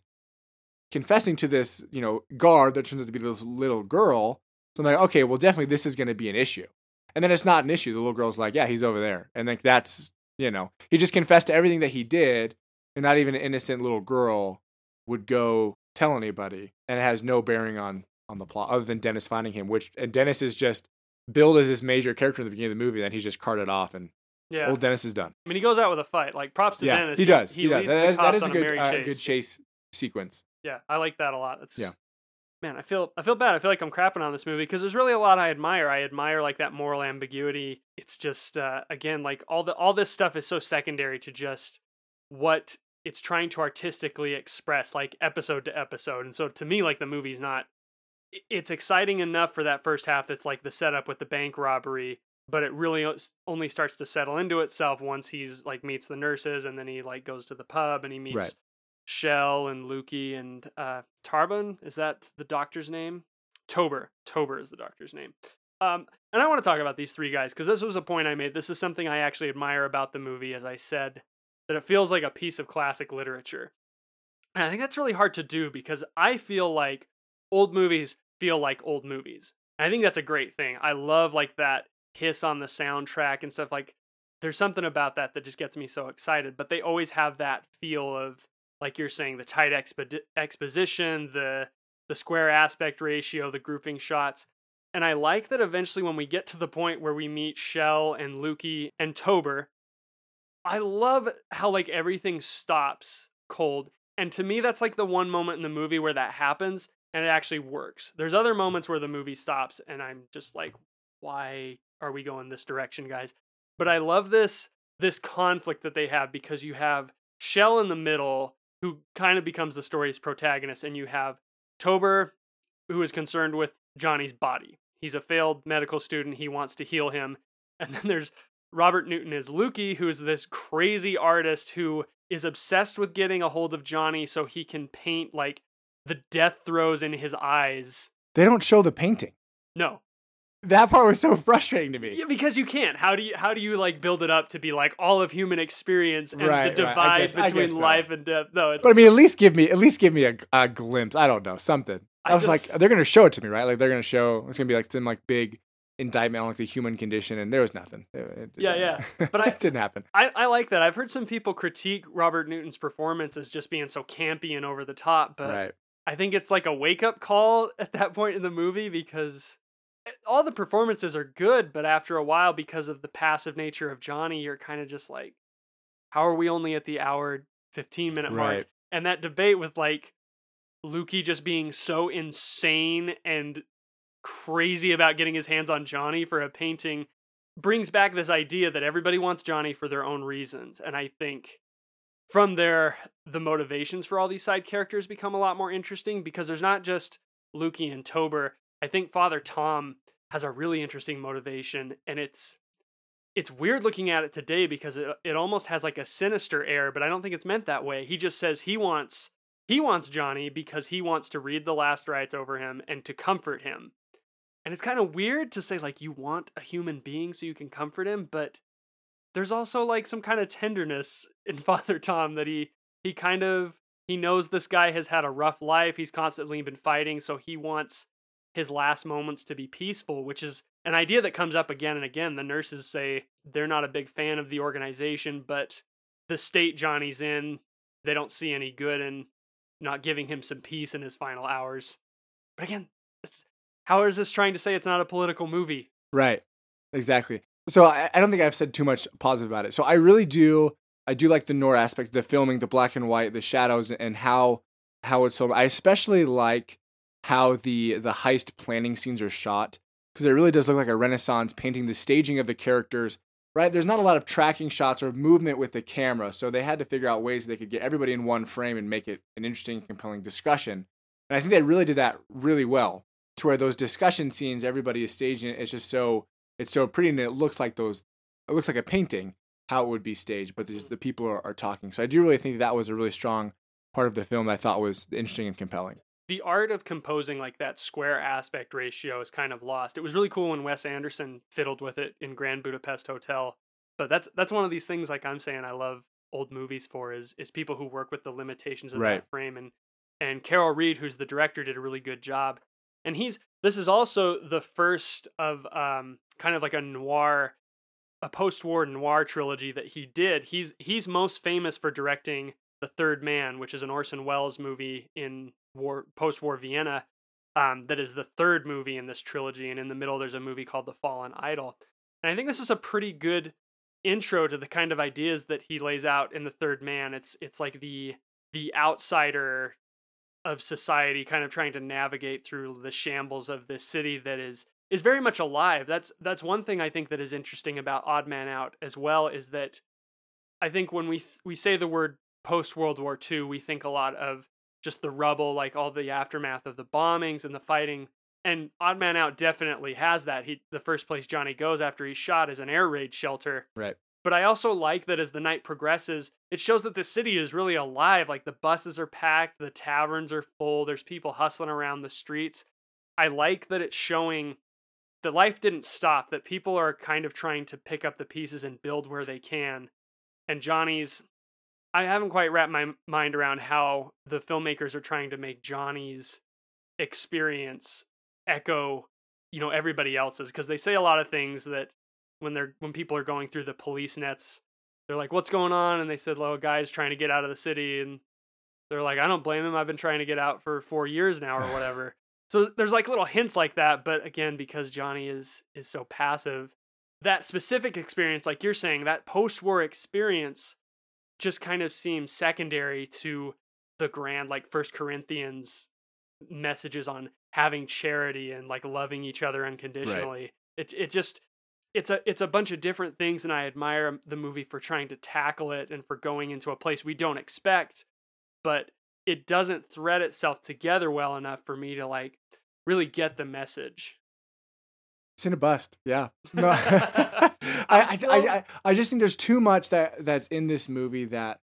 confessing to this, you know, guard that turns out to be this little girl. So I'm like, okay, well definitely this is gonna be an issue. And then it's not an issue. The little girl's like, yeah, he's over there. And like that's you know, he just confessed to everything that he did, and not even an innocent little girl would go tell anybody, and it has no bearing on on the plot other than Dennis finding him. Which and Dennis is just billed as this major character in the beginning of the movie, then he's just carted off, and
Yeah.
old Dennis is done.
I mean, he goes out with a fight. Like props to
yeah,
Dennis.
he does. He,
He,
does.
leads
That
the cops
is a good
merry
uh,
chase.
good chase sequence.
Yeah, I like that a lot. That's
Yeah.
Man, I feel I feel bad. I feel like I'm crapping on this movie because there's really a lot I admire. I admire like that moral ambiguity. It's just uh, again like all the all this stuff is so secondary to just what it's trying to artistically express, like episode to episode. And so to me, like the movie's not. It's exciting enough for that first half. That's like the setup with the bank robbery, but it really only starts to settle into itself once he's like meets the nurses, and then he like goes to the pub and he meets
Right.
Shell and Lukey and uh, Tarbon. Is that the doctor's name? Tober. Tober is the doctor's name. Um, and I want to talk about these three guys because this was a point I made. This is something I actually admire about the movie, as I said, that it feels like a piece of classic literature. And I think that's really hard to do because I feel like old movies feel like old movies. And I think that's a great thing. I love like that hiss on the soundtrack and stuff like there's something about that that just gets me so excited, but they always have that feel of like you're saying the tight expo- exposition, the the square aspect ratio, the grouping shots. And I like that eventually when we get to the point where we meet Shell and Lukey and Tober, I love how like everything stops cold. And to me that's like the one moment in the movie where that happens and it actually works. There's other moments where the movie stops and I'm just like why are we going this direction, guys? But I love this this conflict that they have because you have Shell in the middle who kind of becomes the story's protagonist and you have Tober who is concerned with Johnny's body. He's a failed medical student, he wants to heal him. (laughs) And then there's Robert Newton as Lukey, who is this crazy artist who is obsessed with getting a hold of Johnny so he can paint like the death throes in his eyes.
They don't show the painting.
No.
That part was so frustrating to me.
Yeah, because you can't. How do you how do you like build it up to be like all of human experience and
Right,
the
right.
Divide
guess-
between
so.
life and death? No, it's
But I mean, at least give me at least give me a, a glimpse. I don't know something. I,
I
was
just-
like, they're gonna show it to me, right? Like they're gonna show. It's gonna be like some like big indictment on like the human condition, and there was nothing. It- it-
Yeah, yeah. But (laughs) I-
it didn't happen.
I, I like that. I've heard some people critique Robert Newton's performance as just being so campy and over the top, but
right.
I think it's like a wake up call at that point in the movie because all the performances are good, but after a while, because of the passive nature of Johnny, you're kind of just like, how are we only at the hour 15 minute mark?
Right.
And that debate with like Lukey just being so insane and crazy about getting his hands on Johnny for a painting brings back this idea that everybody wants Johnny for their own reasons. And I think from there, the motivations for all these side characters become a lot more interesting because there's not just Lukey and Tober. I think Father Tom has a really interesting motivation, and it's it's weird looking at it today because it it almost has like a sinister air, but I don't think it's meant that way. He just says he wants he wants Johnny because he wants to read the last rites over him and to comfort him. And it's kind of weird to say like you want a human being so you can comfort him, but there's also like some kind of tenderness in (laughs) Father Tom that he he kind of he knows this guy has had a rough life. He's constantly been fighting, so he wants his last moments to be peaceful, which is an idea that comes up again and again. The nurses say they're not a big fan of the organization, but the state Johnny's in, they don't see any good in not giving him some peace in his final hours. But again, how is this trying to say it's not a political movie?
Right. Exactly. So I, I don't think I've said too much positive about it. So I really do. I do like the noir aspect, the filming, the black and white, the shadows, and how how it's filmed. I especially like how the the heist planning scenes are shot because it really does look like a renaissance painting. The staging of the characters, right? There's not a lot of tracking shots or movement with the camera, so they had to figure out ways they could get everybody in one frame and make it an interesting, compelling discussion. And I think they really did that really well. To where those discussion scenes, everybody is staging it. It's just so it's so pretty, and it looks like those. It looks like a painting how it would be staged, but just mm. the people are, are talking. So I do really think that was a really strong part of the film that I thought was interesting and compelling.
The art of composing like that square aspect ratio is kind of lost. It was really cool when Wes Anderson fiddled with it in Grand Budapest Hotel. But that's that's one of these things like I'm saying I love old movies for is is people who work with the limitations of
Right.
that frame and and Carol Reed who's the director did a really good job. And he's this is also the first of um kind of like a noir a post-war noir trilogy that he did. He's he's most famous for directing The Third Man, which is an Orson Welles movie in war post-war Vienna. Um, that is the third movie in this trilogy, and in the middle there's a movie called The Fallen Idol. And I think this is a pretty good intro to the kind of ideas that he lays out in The Third Man. It's it's like the the outsider of society kind of trying to navigate through the shambles of this city that is is very much alive. That's that's one thing I think that is interesting about Odd Man Out as well is that I think when we th- we say the word post World War II, we think a lot of just the rubble, like all the aftermath of the bombings and the fighting. And Odd Man Out definitely has that. He the first place Johnny goes after he's shot is an air raid shelter.
Right.
But I also like that as the night progresses, it shows that the city is really alive. Like the buses are packed, the taverns are full, there's people hustling around the streets. I like that it's showing that life didn't stop, that people are kind of trying to pick up the pieces and build where they can. And Johnny's, I haven't quite wrapped my mind around how the filmmakers are trying to make Johnny's experience echo, you know, everybody else's because they say a lot of things that when they're when people are going through the police nets, they're like, "What's going on?" And they said, "Well, a guy's trying to get out of the city," and they're like, "I don't blame him. I've been trying to get out for four years now, or (laughs) whatever." so there's like little hints like that, but again, because Johnny is is so passive, that specific experience, like you're saying, that post-war experience, just kind of seems secondary to the grand, like First Corinthians messages on having charity and like loving each other unconditionally. It it just it's a it's a bunch of different things and I admire the movie for trying to tackle it and for going into a place we don't expect, but it doesn't thread itself together well enough for me to like really get the message.
It's in a bust. Yeah. (laughs) No. (laughs) I, I,
still-
I, I, I just think there's too much that that's in this movie that,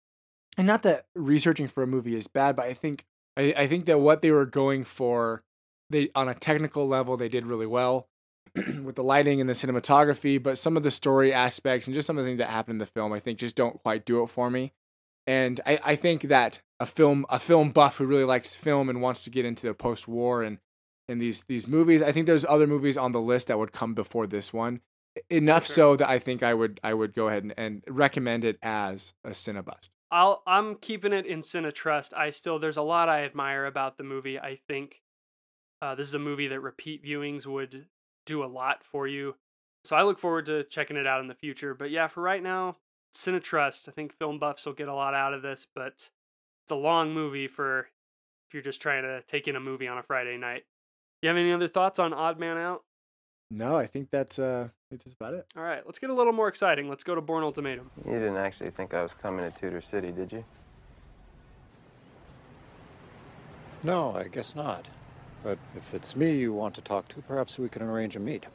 and not that researching for a movie is bad, but I think I, I think that what they were going for, they on a technical level they did really well (clears throat) with the lighting and the cinematography, but some of the story aspects and just some of the things that happened in the film, I think just don't quite do it for me. And I, I think that a film a film buff who really likes film and wants to get into the post war and and these these movies, I think there's other movies on the list that would come before this one. Enough
sure.
so that I think I would I would go ahead and, and recommend it as a Cinebust.
I'll I'm keeping it in Cine Trust. I still there's a lot I admire about the movie. I think uh, this is a movie that repeat viewings would do a lot for you. So I look forward to checking it out in the future. But yeah, for right now, Cine Trust. I think film buffs will get a lot out of this, but it's a long movie for if you're just trying to take in a movie on a Friday night. You have any other thoughts on Odd Man Out?
No, I think that's uh that's just about it.
All right, let's get a little more exciting. Let's go to Bourne Ultimatum.
You didn't actually think I was coming to Tudor City, did you?
No, I guess not. But if it's me you want to talk to, perhaps we can arrange a meet.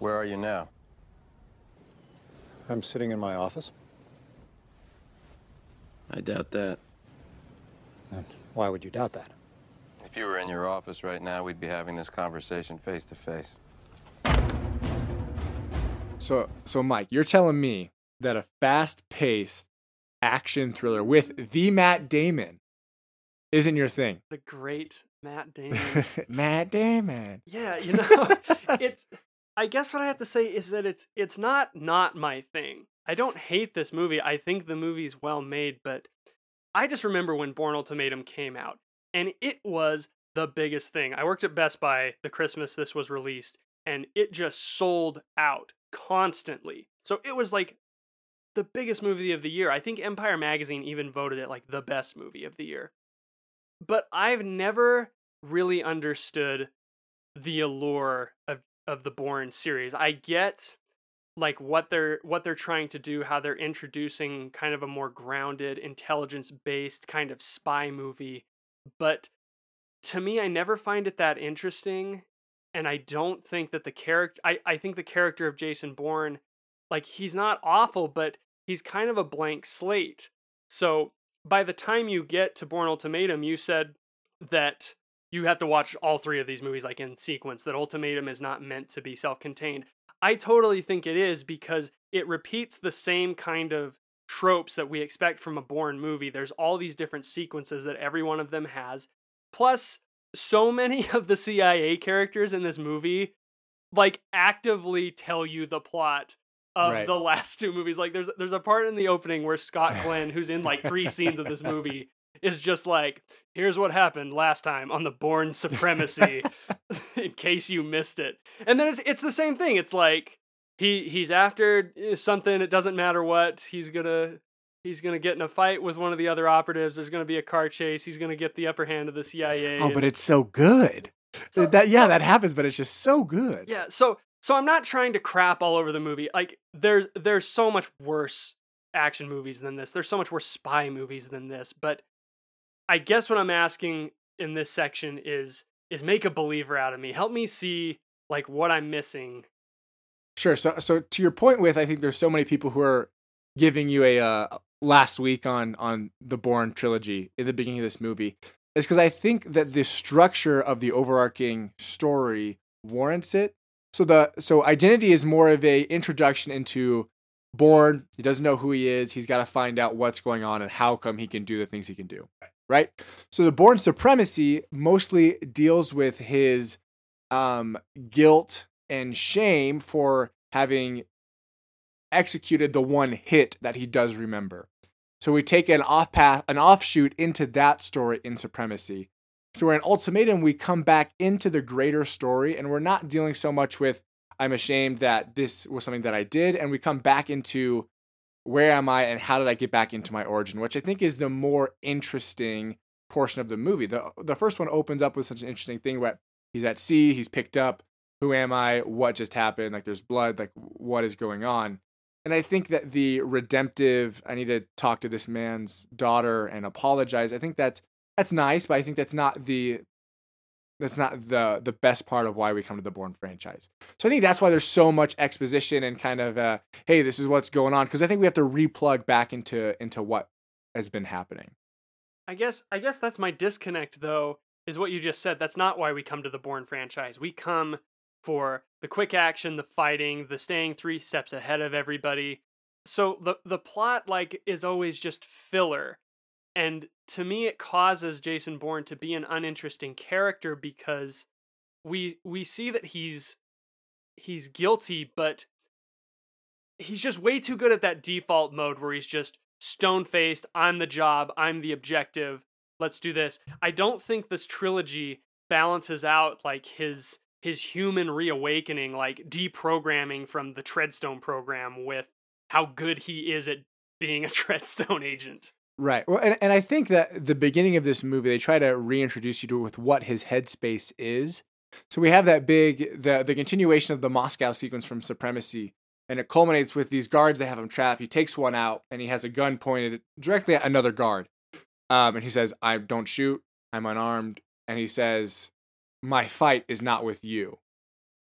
Where are you now?
I'm sitting in my office.
I doubt that.
And why would you doubt that?
If you were in your office right now, we'd be having this conversation face to face.
So so Mike, you're telling me that a fast-paced action thriller with the Matt Damon isn't your thing.
The great Matt (laughs) Damon.
Matt Damon.
Yeah, you know, (laughs) it's. I guess what I have to say is that it's it's not not my thing. I don't hate this movie. I think the movie's well made, but I just remember when Bourne Ultimatum came out, and it was the biggest thing. I worked at Best Buy the Christmas this was released, and it just sold out constantly. So it was like the biggest movie of the year. I think Empire Magazine even voted it like the best movie of the year. But I've never really understood the allure of of the Bourne series. I get like what they're what they're trying to do, how they're introducing kind of a more grounded, intelligence-based kind of spy movie, but to me, I never find it that interesting. And I don't think that the character, I, I think the character of Jason Bourne, like, he's not awful, but he's kind of a blank slate. So by the time you get to Bourne Ultimatum, you said that you have to watch all three of these movies like in sequence, that Ultimatum is not meant to be self contained. I totally think it is because it repeats the same kind of tropes that we expect from a Bourne movie. There's all these different sequences that every one of them has. Plus, so (laughs) many of the CIA characters in this movie like actively tell you the plot of
Right.
the (laughs) last two movies. Like there's there's a part in the opening where Scott Glenn, who's in like three scenes of this (laughs) movie, is just like, here's what happened last time on the Bourne Supremacy, in case you missed it. And then it's it's the same thing. It's like he he's after eh, something. It doesn't matter what. He's gonna he's gonna get in a fight with one of the other operatives. There's gonna be a car chase. He's gonna get the upper hand of the CIA.
Oh, but it's so good.
So-
that yeah, that happens, but it's just so good.
Yeah, so so I'm not trying to crap all over the movie. Like there's there's so much worse action movies than this. There's so much worse spy movies than this, but I guess what I'm asking in this section is is make a believer out of me. Help me see like what I'm missing.
Sure. So, so to your point, with I think there's so many people who are giving you a uh, last week on on the Bourne trilogy at the beginning of this movie is because I think that the structure of the overarching story warrants it. So the so identity is more of a introduction into Bourne. He doesn't know who he is. He's got to find out what's going on and how come he can do the things he can do. Right. So the Bourne supremacy mostly deals with his um, guilt and shame for having executed the one hit that he does remember. So we take an off path, an offshoot into that story in Supremacy. So in Ultimatum, we come back into the greater story, and we're not dealing so much with I'm ashamed that this was something that I did, and we come back into where am I and how did I get back into my origin, which I think is the more interesting portion of the movie. The the first one opens up with such an interesting thing where he's at sea, he's picked up, who am I? What just happened? Like there's blood, like what is going on? And I think that the redemptive, I need to talk to this man's daughter and apologize. I think that's that's nice, but I think that's not the that's not the the best part of why we come to the Bourne franchise. So I think that's why there's so much exposition and kind of uh, hey, this is what's going on because I think we have to replug back into into what has been happening.
I guess I guess that's my disconnect though, is what you just said. That's not why we come to the Bourne franchise. We come for the quick action, the fighting, the staying three steps ahead of everybody. So the the plot like is always just filler. And to me it causes Jason Bourne to be an uninteresting character because we we see that he's he's guilty, but he's just way too good at that default mode where he's just stone faced. I'm the job. I'm the objective. Let's do this. I don't think this trilogy balances out like his his human reawakening, like deprogramming from the Treadstone program with how good he is at being a (laughs) Treadstone agent.
Right. Well, and, and I think that the beginning of this movie, they try to reintroduce you to with what his headspace is. So we have that big the the continuation of the Moscow sequence from Supremacy, and it culminates with these guards. They have him trapped. He takes one out, and he has a gun pointed directly at another guard. Um, and he says, "I don't shoot. I'm unarmed." And he says, "My fight is not with you."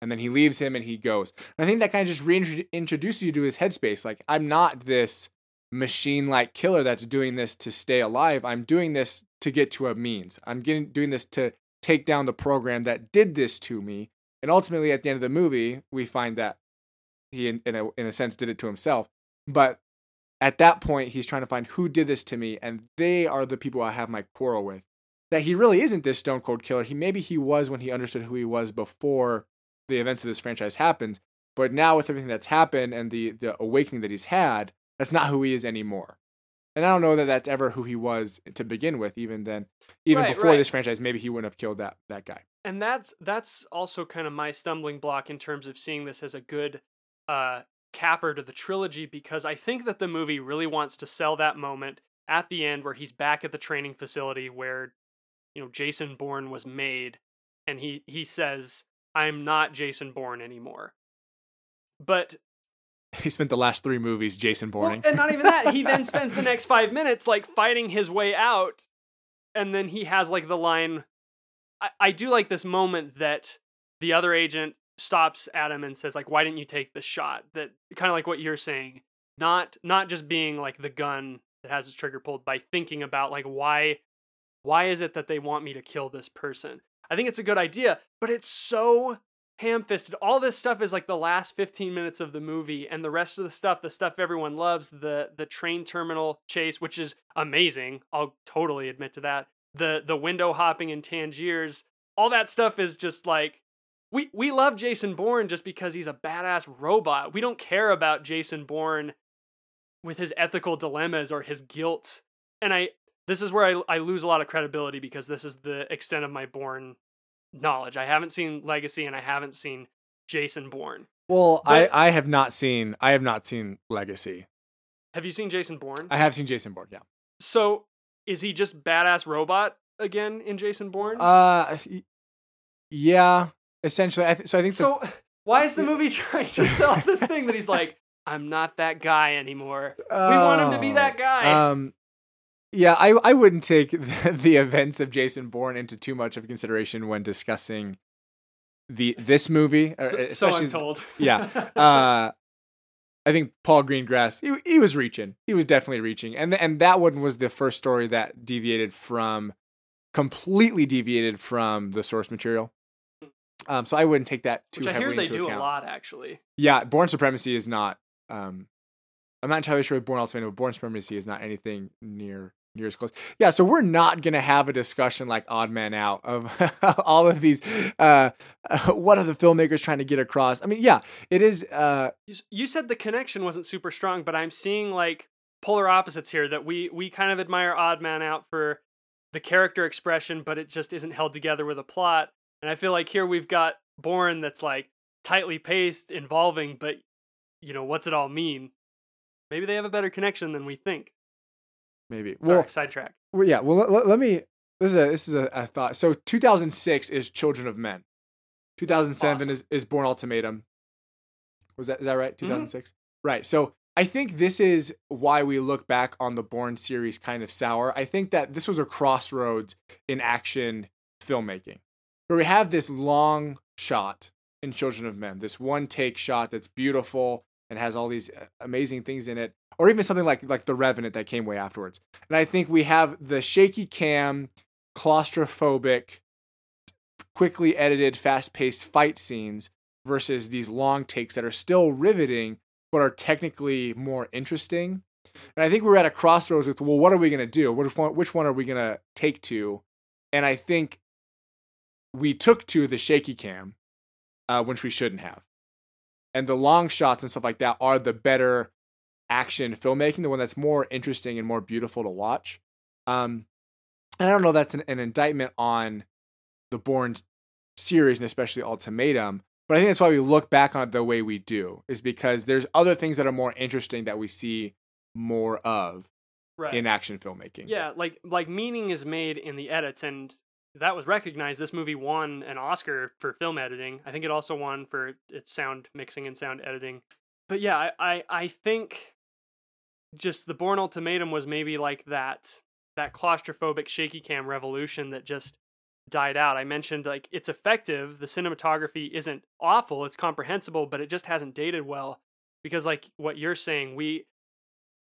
And then he leaves him, and he goes. And I think that kind of just reintroduces you to his headspace. Like I'm not this machine like killer that's doing this to stay alive. I'm doing this to get to a means. I'm getting doing this to take down the program that did this to me. And ultimately at the end of the movie, we find that he in, in a in a sense did it to himself. But at that point he's trying to find who did this to me and they are the people I have my quarrel with. That he really isn't this stone cold killer. He maybe he was when he understood who he was before the events of this franchise happened, but now with everything that's happened and the the awakening that he's had, that's not who he is anymore. And I don't know that that's ever who he was to begin with. Even then, even
Right,
before
right.
this franchise, maybe he wouldn't have killed that that guy.
and that's that's also kind of my stumbling block in terms of seeing this as a good uh capper to the trilogy because I think that the movie really wants to sell that moment at the end where he's back at the training facility where you know Jason Bourne was made and he he says I'm not Jason Bourne anymore. But
He spent the last three movies Jason
well,
Bourne.
and not even that, he then spends the next (laughs) 5 minutes like fighting his way out and then he has like the line I, I do like this moment that the other agent stops Adam and says like, "Why didn't you take the shot?" That kind of like what you're saying, not not just being like the gun that has its trigger pulled by thinking about like why why is it that they want me to kill this person? I think it's a good idea, but it's so ham-fisted. All this stuff is like the last 15 minutes of the movie and the rest of the stuff, the stuff everyone loves, the the train terminal chase, which is amazing. I'll totally admit to that. The the window hopping in Tangiers, all that stuff is just like we we love Jason Bourne just because he's a badass robot. We don't care about Jason Bourne with his ethical dilemmas or his guilt. And I this is where I, I lose a lot of credibility because this is the extent of my Bourne knowledge. I haven't seen Legacy and I haven't seen Jason Bourne.
Well,
But-
I I have not seen I have not seen Legacy.
Have you seen Jason Bourne?
I have seen Jason Bourne. Yeah.
So is he just badass robot again in Jason Bourne?
Uh, yeah. Essentially, I th- so I think the-
so why is the movie trying to sell this thing that he's like, (laughs) I'm not that guy anymore. we want him to be that guy.
Um, yeah, I I wouldn't take the, (laughs) the events of Jason Bourne into too much of consideration when discussing the this movie.
so, so
especially-
I'm told. (laughs)
yeah. (laughs) Uh, I think Paul Greengrass he, he was reaching. He was definitely reaching, and and that one was the first story that deviated from completely deviated from the source material. Um, so I wouldn't take that too
Which I hear they do
account.
a lot, actually.
Yeah, Bourne Supremacy is not. Um, I'm not entirely sure with Bourne Ultimatum, but Bourne Supremacy is not anything near near as close. Yeah, so we're not gonna have a discussion like Odd Man Out of (laughs) all of these. Uh, (laughs) what are the filmmakers trying to get across? I mean, yeah, it is. Uh,
You, you said the connection wasn't super strong, but I'm seeing like polar opposites here that we we kind of admire Odd Man Out for the character expression, but it just isn't held together with a plot. And I feel like here we've got Bourne that's like tightly paced, involving, but you know, what's it all mean? Maybe they have a better connection than we think.
Maybe.
Sorry,
Well,
sidetrack.
well, yeah. Well, let, let- me. This is a this is a, a thought. So 2006 is Children of Men. 2007
Awesome.
is is Bourne Ultimatum. Was that is that right?
Mm-hmm.
2006. Right. So I think this is why we look back on the Bourne series kind of sour. I think that this was a crossroads in action filmmaking, where we have this long shot in Children of Men, this one take shot that's beautiful and has all these uh, amazing things in it, or even something like like The Revenant that came way afterwards. And I think we have the shaky cam, claustrophobic, quickly edited, fast paced fight scenes versus these long takes that are still riveting but are technically more interesting. And I think we're at a crossroads with well, what are we gonna do? Which one, which one are we gonna take to? And I think we took to the shaky cam, uh, which we shouldn't have. And the long shots and stuff like that are the better action filmmaking, the one that's more interesting and more beautiful to watch. Um, and I don't know that's an, an indictment on the Bourne series and especially Ultimatum, but I think that's why we look back on it the way we do, is because there's other things that are more interesting that we see more of
Right.
in action filmmaking.
Yeah, like like meaning is made in the edits, and that was recognized. This movie won an Oscar for film editing. I think it also won for its sound mixing and sound editing. But yeah, I I, I think just the Bourne Ultimatum was maybe like that that claustrophobic shaky cam revolution that just died out. I mentioned like it's effective. The cinematography isn't awful. It's comprehensible, but it just hasn't dated well because like what you're saying, we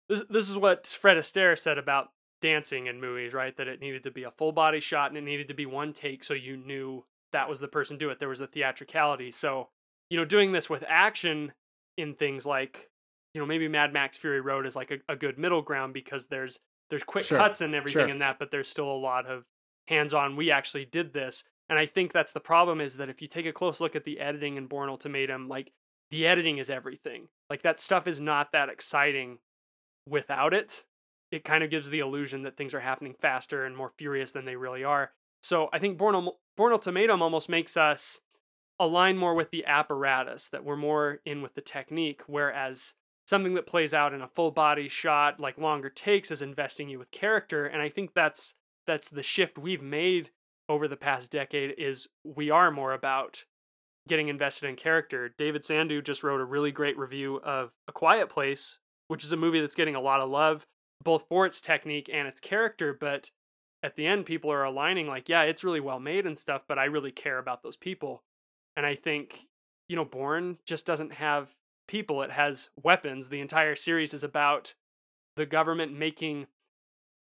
this this is what Fred Astaire said about dancing in movies, right? That it needed to be a full body shot and it needed to be one take so you knew that was the person do it. There was a theatricality. So, you know, doing this with action in things like, you know, maybe Mad Max Fury Road is like a, a good middle ground because there's there's quick
Sure,
cuts and everything
sure.
in that, but there's still a lot of hands on. We actually did this. And I think that's the problem is that if you take a close look at the editing in Bourne Ultimatum, like the editing is everything. Like that stuff is not that exciting without it. It kind of gives the illusion that things are happening faster and more furious than they really are. So I think Bourne, Bourne Ultimatum almost makes us align more with the apparatus, that we're more in with the technique, whereas something that plays out in a full body shot, like longer takes, is investing you with character. And I think that's that's the shift we've made over the past decade is we are more about getting invested in character. David Sandu just wrote a really great review of A Quiet Place, which is a movie that's getting a lot of love, both for its technique and its character. But at the end people are aligning like, yeah, it's really well made and stuff, but I really care about those people. And I think, you know, Bourne just doesn't have people, it has weapons. The entire series is about the government making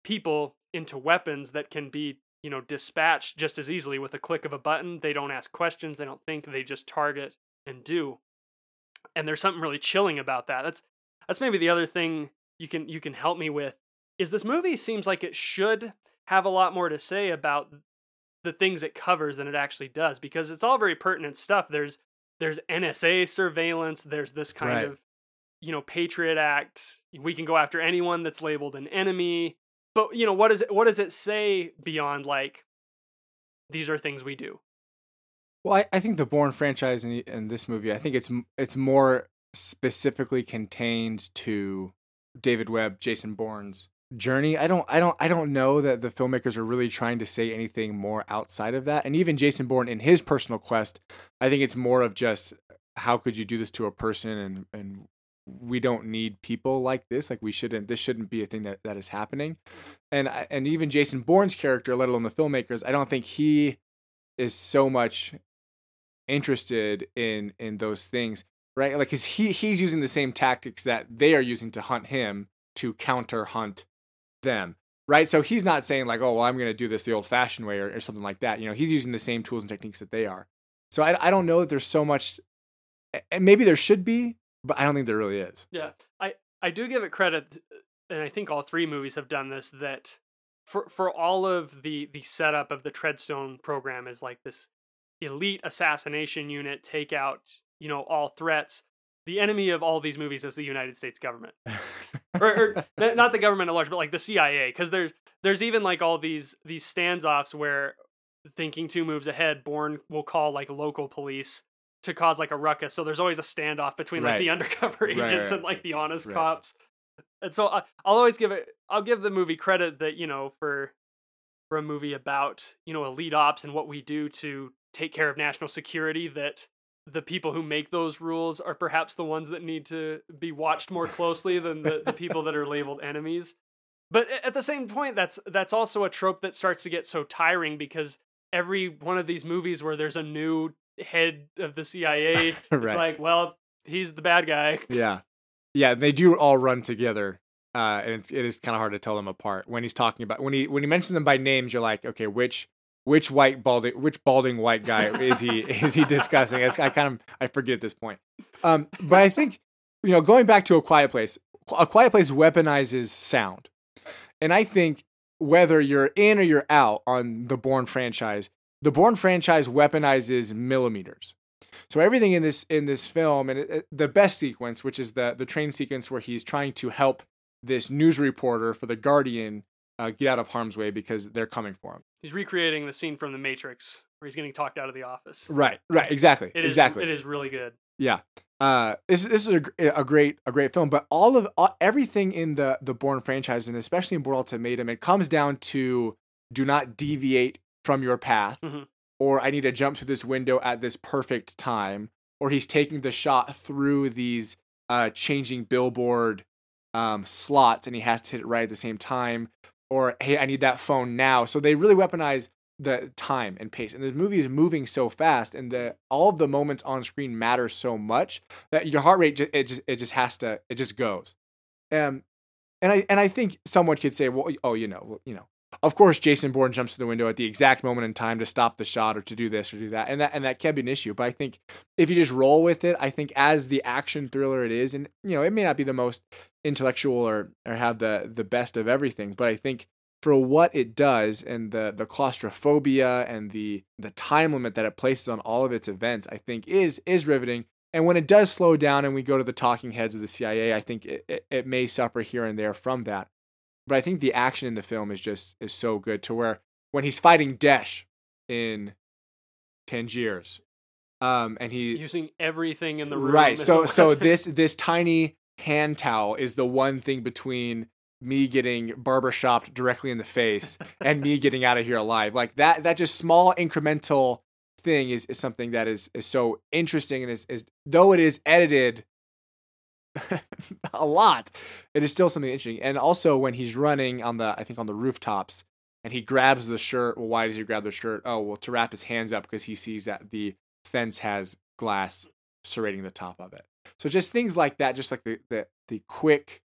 people into weapons that can be, you know, dispatched just as easily with a click of a button. They don't ask questions, they don't think, they just target and do. And there's something really chilling about that. That's that's maybe the other thing you can you can help me with is this movie seems like it should have a lot more to say about the things it covers than it actually does because it's all very pertinent stuff. There's there's NSA surveillance, there's this kind
Right.
of you know Patriot Act. We can go after anyone that's labeled an enemy. But you know what is it what does it say beyond like these are things we do?
Well, I, I think the Bourne franchise in, in this movie, I think it's it's more specifically contained to David Webb, Jason Bourne's journey. I don't I don't I don't know that the filmmakers are really trying to say anything more outside of that. And even Jason Bourne in his personal quest, I think it's more of just how could you do this to a person and and we don't need people like this. Like we shouldn't. This shouldn't be a thing that, that is happening. And and even Jason Bourne's character, let alone the filmmakers, I don't think he is so much interested in in those things, right? Like, cause he he's using the same tactics that they are using to hunt him to counter hunt them, right? So he's not saying like, oh, well, I'm gonna do this the old-fashioned way or, or something like that. You know, he's using the same tools and techniques that they are. So I I don't know that there's so much, and maybe there should be, but I don't think there really is.
Yeah, I I do give it credit, and I think all three movies have done this. That for for all of the the setup of the Treadstone program is like this elite assassination unit, take out you know all threats. The enemy of all these movies is the United States government, (laughs) (laughs) or, or not the government at large, but like the CIA, because there's there's even like all these these standoffs where thinking two moves ahead, Bourne will call like local police to cause like a ruckus. So there's always a standoff between like
Right.
the undercover (laughs)
Right,
agents
right.
and like the honest cops. And so I, I'll always give it. I'll give the movie credit that you know for for a movie about you know elite ops and what we do to take care of national security. That the people who make those rules are perhaps the ones that need to be watched more closely than the, the people that are labeled enemies. But at the same point, that's that's also a trope that starts to get so tiring because every one of these movies where there's a new head of the CIA, (laughs) it's like, well, he's the bad guy.
Yeah, yeah, they do all run together, uh, and it's, it is kind of hard to tell them apart. When he's talking about when he when he mentions them by names, you're like, okay, which which white balding which balding white guy is he (laughs) is he discussing? It's I kind of I forget at this point. Um, but I think you know going back to a quiet place, a quiet place weaponizes sound, and I think whether you're in or you're out on the Bourne franchise, the Bourne franchise weaponizes millimeters. So everything in this in this film and it, it- the best sequence, which is the the train sequence where he's trying to help this news reporter for the Guardian uh, get out of harm's way because they're coming for him.
He's recreating the scene from The Matrix where he's getting talked out of the office.
Right, right, exactly,
It is
exactly.
It is really good.
Yeah. Uh, this this is a, a great a great film, but all of all, everything in the the Bourne franchise and especially in Bourne Ultimatum, it comes down to do not deviate from your path,
Mhm.
or I need to jump through this window at this perfect time, or he's taking the shot through these uh, changing billboard um, slots and he has to hit it right at the same time, or hey, I need that phone now. So they really weaponize the time and pace. And the movie is moving so fast, and the all of the moments on screen matter so much that your heart rate just, it just it just has to it just goes. Um, and I and I think someone could say, well, oh, you know, well, you know, of course, Jason Bourne jumps to the window at the exact moment in time to stop the shot or to do this or do that, and that and that can be an issue. But I think if you just roll with it, I think as the action thriller it is, and you know, it may not be the most intellectual or or have the the best of everything, but I think for what it does and the the claustrophobia and the the time limit that it places on all of its events, I think is is riveting. And when it does slow down and we go to the talking heads of the CIA, I think it, it, it may suffer here and there from that. But I think the action in the film is just is so good to where when he's fighting Desh in Tangiers, um, and he
Using everything in the room.
right so so this this tiny hand towel is the one thing between me getting barbershopped directly in the face and me (laughs) getting out of here alive like that that just small incremental thing is, is something that is is so interesting and is, is though it is edited (laughs) a lot it is still something interesting and also when he's running on the i think on the rooftops and he grabs the shirt. Well, why does he grab the shirt? Oh, well, to wrap his hands up because he sees that the fence has glass serrating the top of it. So just things like that, just like the the, the quick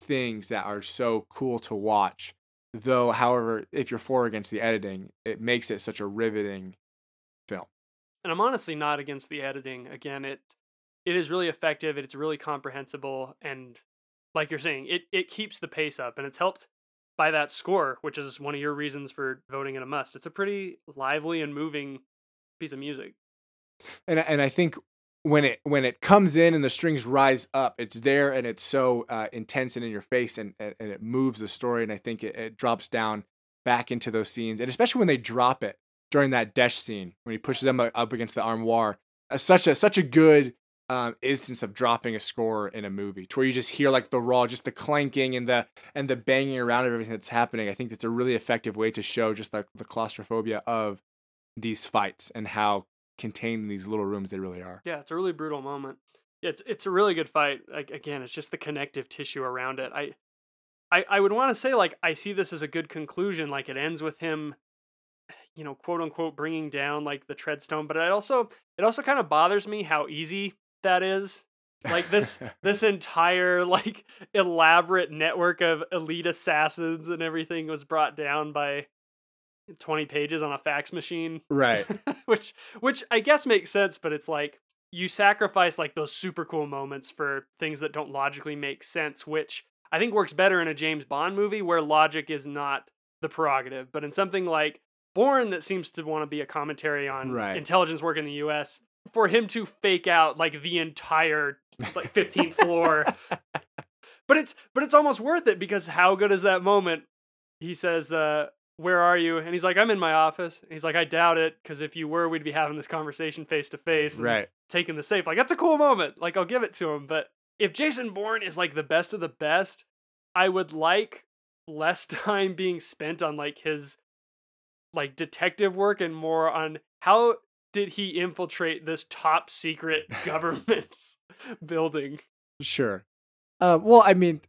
things that are so cool to watch. Though, however, if you're for or against the editing, it makes it such a riveting film.
and I'm honestly not against the editing. Again, it it is really effective. It's really comprehensible, and like you're saying, it it keeps the pace up, and it's helped by that score, which is one of your reasons for voting it a must. It's a pretty lively and moving piece of music.
and and I think when it when it comes in and the strings rise up, it's there and it's so uh, intense and in your face and, and it moves the story. And I think it, it drops down back into those scenes, and especially when they drop it during that Desh scene when he pushes them up against the armoire, uh, such a such a good um, instance of dropping a score in a movie, to where you just hear like the raw, just the clanking and the and the banging around of everything that's happening. I think that's a really effective way to show just like the claustrophobia of these fights and how contained in these little rooms they really are.
Yeah, it's a really brutal moment. It's it's a really good fight. Like again, it's just the connective tissue around it. I I, I would want to say like I see this as a good conclusion. Like it ends with him, you know, quote unquote, bringing down like the treadstone. But it also it also kind of bothers me how easy that is. Like this (laughs) this entire like elaborate network of elite assassins and everything was brought down by 20 pages on a fax machine
Right. (laughs)
which which I guess makes sense, but it's like you sacrifice like those super cool moments for things that don't logically make sense, which I think works better in a James Bond movie where logic is not the prerogative, but in something like Bourne that seems to want to be a commentary on
Right.
intelligence work in the US, for him to fake out like the entire like 15th floor. (laughs) But it's but it's almost worth it because how good is that moment? He says, uh, where are you? And he's like, I'm in my office. And he's like, I doubt it, because if you were, we'd be having this conversation face to face.
Right.
Taking the safe. Like, that's a cool moment. Like, I'll give it to him. But if Jason Bourne is like the best of the best, I would like less (laughs) time being spent on like his like detective work and more on how did he infiltrate this top secret (laughs) government's building.
Sure. Um, well, I mean,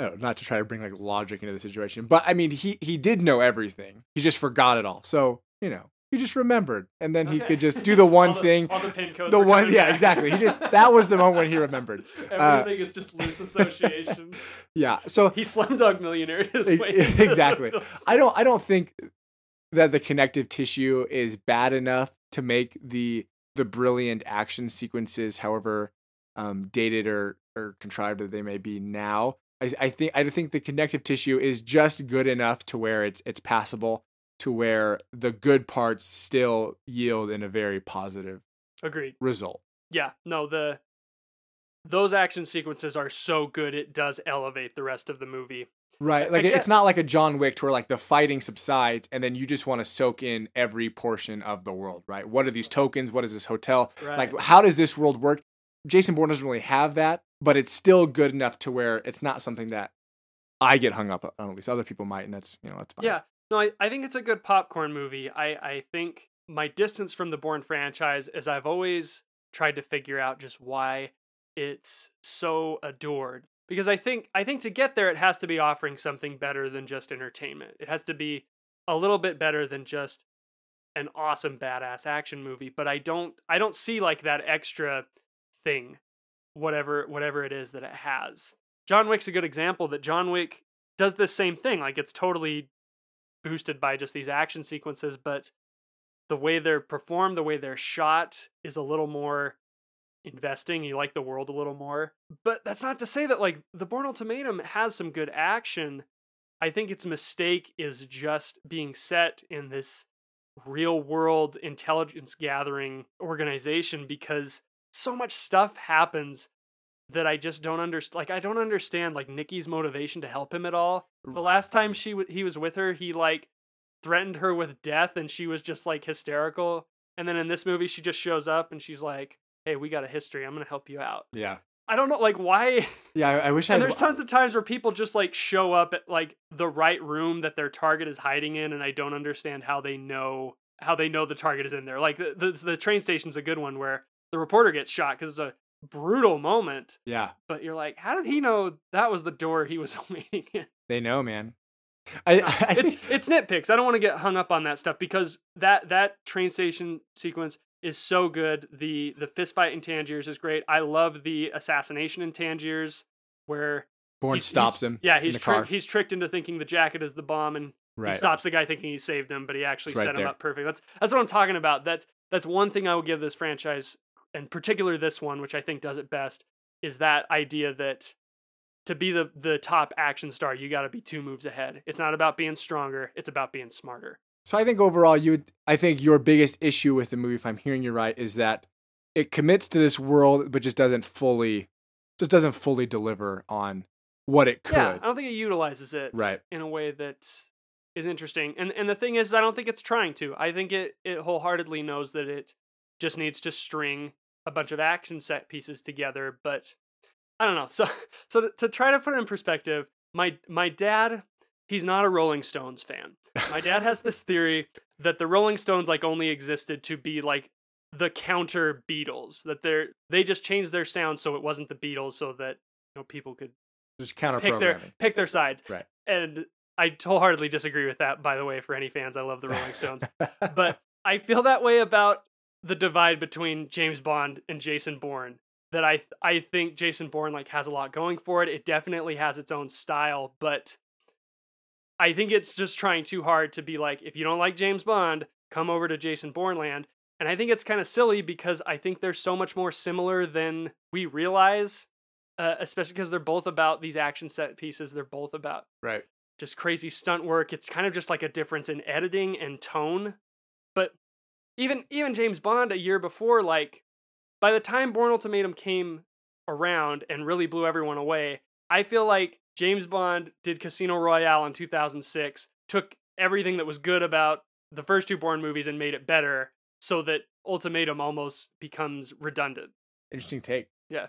oh, not to try to bring like logic into the situation, but I mean, he he did know everything. He just forgot it all. So you know, he just remembered, and then he could just do the (laughs) one
the-
thing.
all the pin codes
the one, yeah,
back.
exactly. He just that was the moment when he remembered. (laughs) Uh,
Everything is just loose association.
Yeah. So
he Slumdog Millionaire his
E-
way
exactly. I don't I don't think that the connective tissue is bad enough to make the the brilliant action sequences, however um, dated or or contrived that they may be now. I, I think I think the connective tissue is just good enough to where it's it's passable to where the good parts still yield in a very positive
Agreed.
result.
Yeah. No, the those action sequences are so good it does elevate the rest of the movie.
Right. Like it's not like a John Wick where like the fighting subsides and then you just want to soak in every portion of the world, right? What are these tokens? What is this hotel? Like how does this world work? Jason Bourne doesn't really have that, but it's still good enough to where it's not something that I get hung up on. At least other people might, and that's you know that's fine.
Yeah. No, I, I think it's a good popcorn movie. I, I think my distance from the Bourne franchise is I've always tried to figure out just why it's so adored. Because I think I think to get there it has to be offering something better than just entertainment. It has to be a little bit better than just an awesome badass action movie. But I don't I don't see like that extra thing, whatever whatever it is that it has. John Wick's a good example that John Wick does this same thing. Like it's totally boosted by just these action sequences, but the way they're performed, the way they're shot is a little more investing. You like the world a little more. But that's not to say that like the Bourne Ultimatum has some good action. I think its mistake is just being set in this real world intelligence gathering organization because so much stuff happens that I just don't understand. Like I don't understand like Nikki's motivation to help him at all. The last time she w- he was with her, he like threatened her with death, and she was just like hysterical. And then in this movie, she just shows up and she's like, "Hey, we got a history. I'm gonna help you out."
yeah,
I don't know, like why. (laughs)
yeah. I, I wish I.
and there's tons of times where people just like show up at like the right room that their target is hiding in, and I don't understand how they know how they know the target is in there. Like the the, the train station's a good one where the reporter gets shot because it's a brutal moment
yeah,
but you're like, how did he know that was the door he was (laughs) waiting in?
they know, man. I, (laughs) I
it's it's nitpicks. I don't want to get hung up on that stuff because that that train station sequence is so good. The the fist fight in Tangiers is great. I love the assassination in Tangiers where
Bourne
he's-
stops
he's-
him.
Yeah, he's tricked. He's tricked into thinking the jacket is the bomb, and
right.
he stops the guy thinking he saved him, but he actually
right
set him
there.
up perfect. That's that's what I'm talking about. That's that's one thing I would give this franchise, and particular this one, which I think does it best, is that idea that to be the the top action star, you got to be two moves ahead. It's not about being stronger; it's about being smarter.
So I think overall, you, would- I think your biggest issue with the movie, if I'm hearing you right, is that it commits to this world, but just doesn't fully, just doesn't fully deliver on what it could.
Yeah, I don't think it utilizes it
Right.
in a way that is interesting. And and the thing is, I don't think it's trying to. I think it it wholeheartedly knows that it just needs to string a bunch of action set pieces together. But I don't know. (laughs) So so to, to try to put it in perspective, my my dad, he's not a Rolling Stones fan. My dad has this (laughs) theory that the Rolling Stones like only existed to be like the counter Beatles. That they're they just changed their sound so it wasn't the Beatles, so that you know people could
Just counter
pick their pick their sides.
Right.
And I wholeheartedly disagree with that. By the way, for any fans, I love the Rolling Stones, but (laughs) I feel that way about the divide between James Bond and Jason Bourne. That I I think Jason Bourne like has a lot going for it. It definitely has its own style, but I think it's just trying too hard to be like, if you don't like James Bond, come over to Jason Bourne land. And I think it's kind of silly because I think they're so much more similar than we realize, uh, especially because they're both about these action set pieces. They're both about
right.
just crazy stunt work. It's kind of just like a difference in editing and tone. But even even James Bond a year before, like by the time Bourne Ultimatum came around and really blew everyone away, I feel like James Bond did Casino Royale in 2006, took everything that was good about the first two Bourne movies and made it better, so that Ultimatum almost becomes redundant.
Interesting take.
Yeah.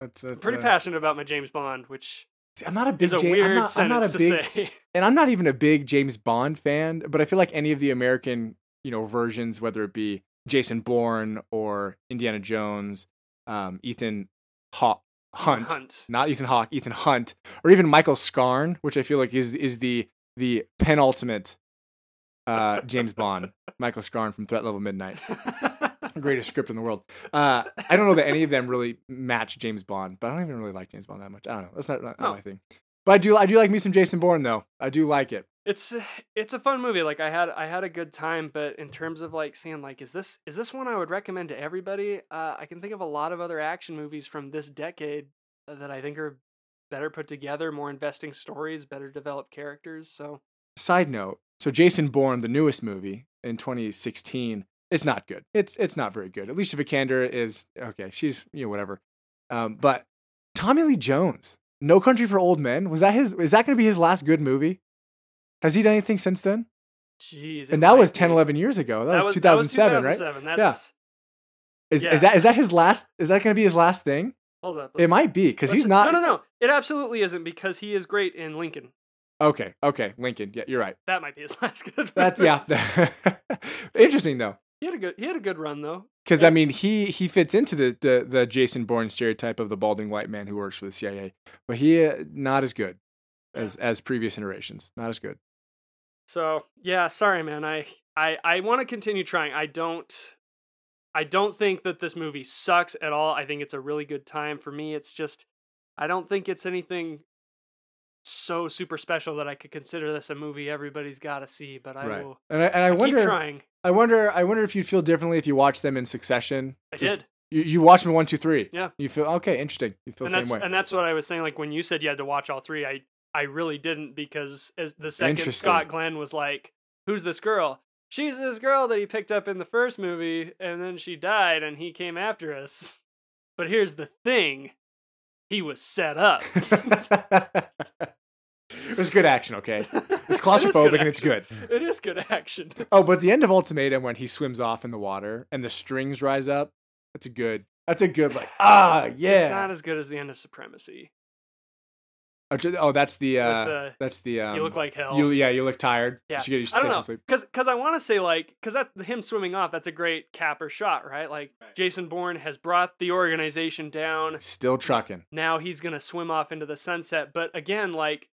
That's, that's
Pretty
uh,
passionate about my James Bond, which
See, I'm not a big
is a weird
I'm not, I'm not a big,
to say. (laughs)
and I'm not even a big James Bond fan, but I feel like any of the American, you know, versions, whether it be Jason Bourne or Indiana Jones, um, Ethan Haw- Hunt,
Hunt.
not Ethan Hawke, Ethan Hunt, or even Michael Scarn, which I feel like is is the the penultimate uh, James Bond, (laughs) Michael Scarn from Threat Level Midnight, (laughs) greatest script in the world. Uh, I don't know that any of them really match James Bond, but I don't even really like James Bond that much. I don't know. That's not, not, not
No.
my thing. But I do I do like me some Jason Bourne though. I do like it.
It's it's a fun movie like i had i had a good time but in terms of like saying like is this is this one i would recommend to everybody uh, i can think of a lot of other action movies from this decade uh, that i think are better put together more investing stories better developed characters so
Side note: So Jason Bourne, the newest movie in 2016, it's not good. It's it's not very good. Alicia Vikander is okay. She's you know whatever. Um, but Tommy Lee Jones, No Country for Old Men, was that his? Is that going to be his last good movie? Has he done anything since then?
jeez
And that was 10,
be.
11 years ago. That, was,
that
2007, right?
2007. that's
Is,
yeah.
is that is that his last? Is that going to be his last thing?
hold up
It might be because he's not.
no no no it absolutely isn't because he is great in lincoln
Okay, okay, Lincoln. Yeah, you're right.
that might be his (laughs) last good
That's yeah. (laughs) Interesting though.
he had a good he had a good run though
Because I mean, he he fits into the, the the Jason Bourne stereotype of the balding white man who works for the CIA, but he uh, not as good as as previous iterations. Not as good.
So yeah, sorry, man. I I I want to continue trying. I don't. I don't think that this movie sucks at all. I think it's a really good time for me. It's just I don't think it's anything so super special that I could consider this a movie everybody's got to see. But I will
And I and I
keep
wonder,
trying.
I wonder, I wonder if you'd feel differently if you watched them in succession.
I
Just-
did,
You you watch them one, two, three.
Yeah.
You feel okay, interesting. You feel
and
the same way.
and that's what I was saying. Like when you said you had to watch all three, I I really didn't because as the second Scott Glenn was like, "Who's this girl?" She's this girl that he picked up in the first movie, and then she died, and he came after us. But here's the thing: he was set up.
it was good action. Okay. (laughs) It's
It
claustrophobic and it's good.
It is good action. (laughs)
Oh, but the end of Ultimatum when he swims off in the water and the strings rise up, that's a good. That's a good like ah yeah.
it's not as good as the end of Supremacy.
Oh, oh, that's the uh,
the-
that's the um,
you look like hell.
you yeah you look tired.
Yeah.
you should your
I don't know,
some sleep.
cause, cause I want to say like, cause that's him swimming off. That's a great capper shot, right? Like Jason Bourne has brought the organization down.
Still trucking.
Now he's gonna swim off into the sunset. But again, like,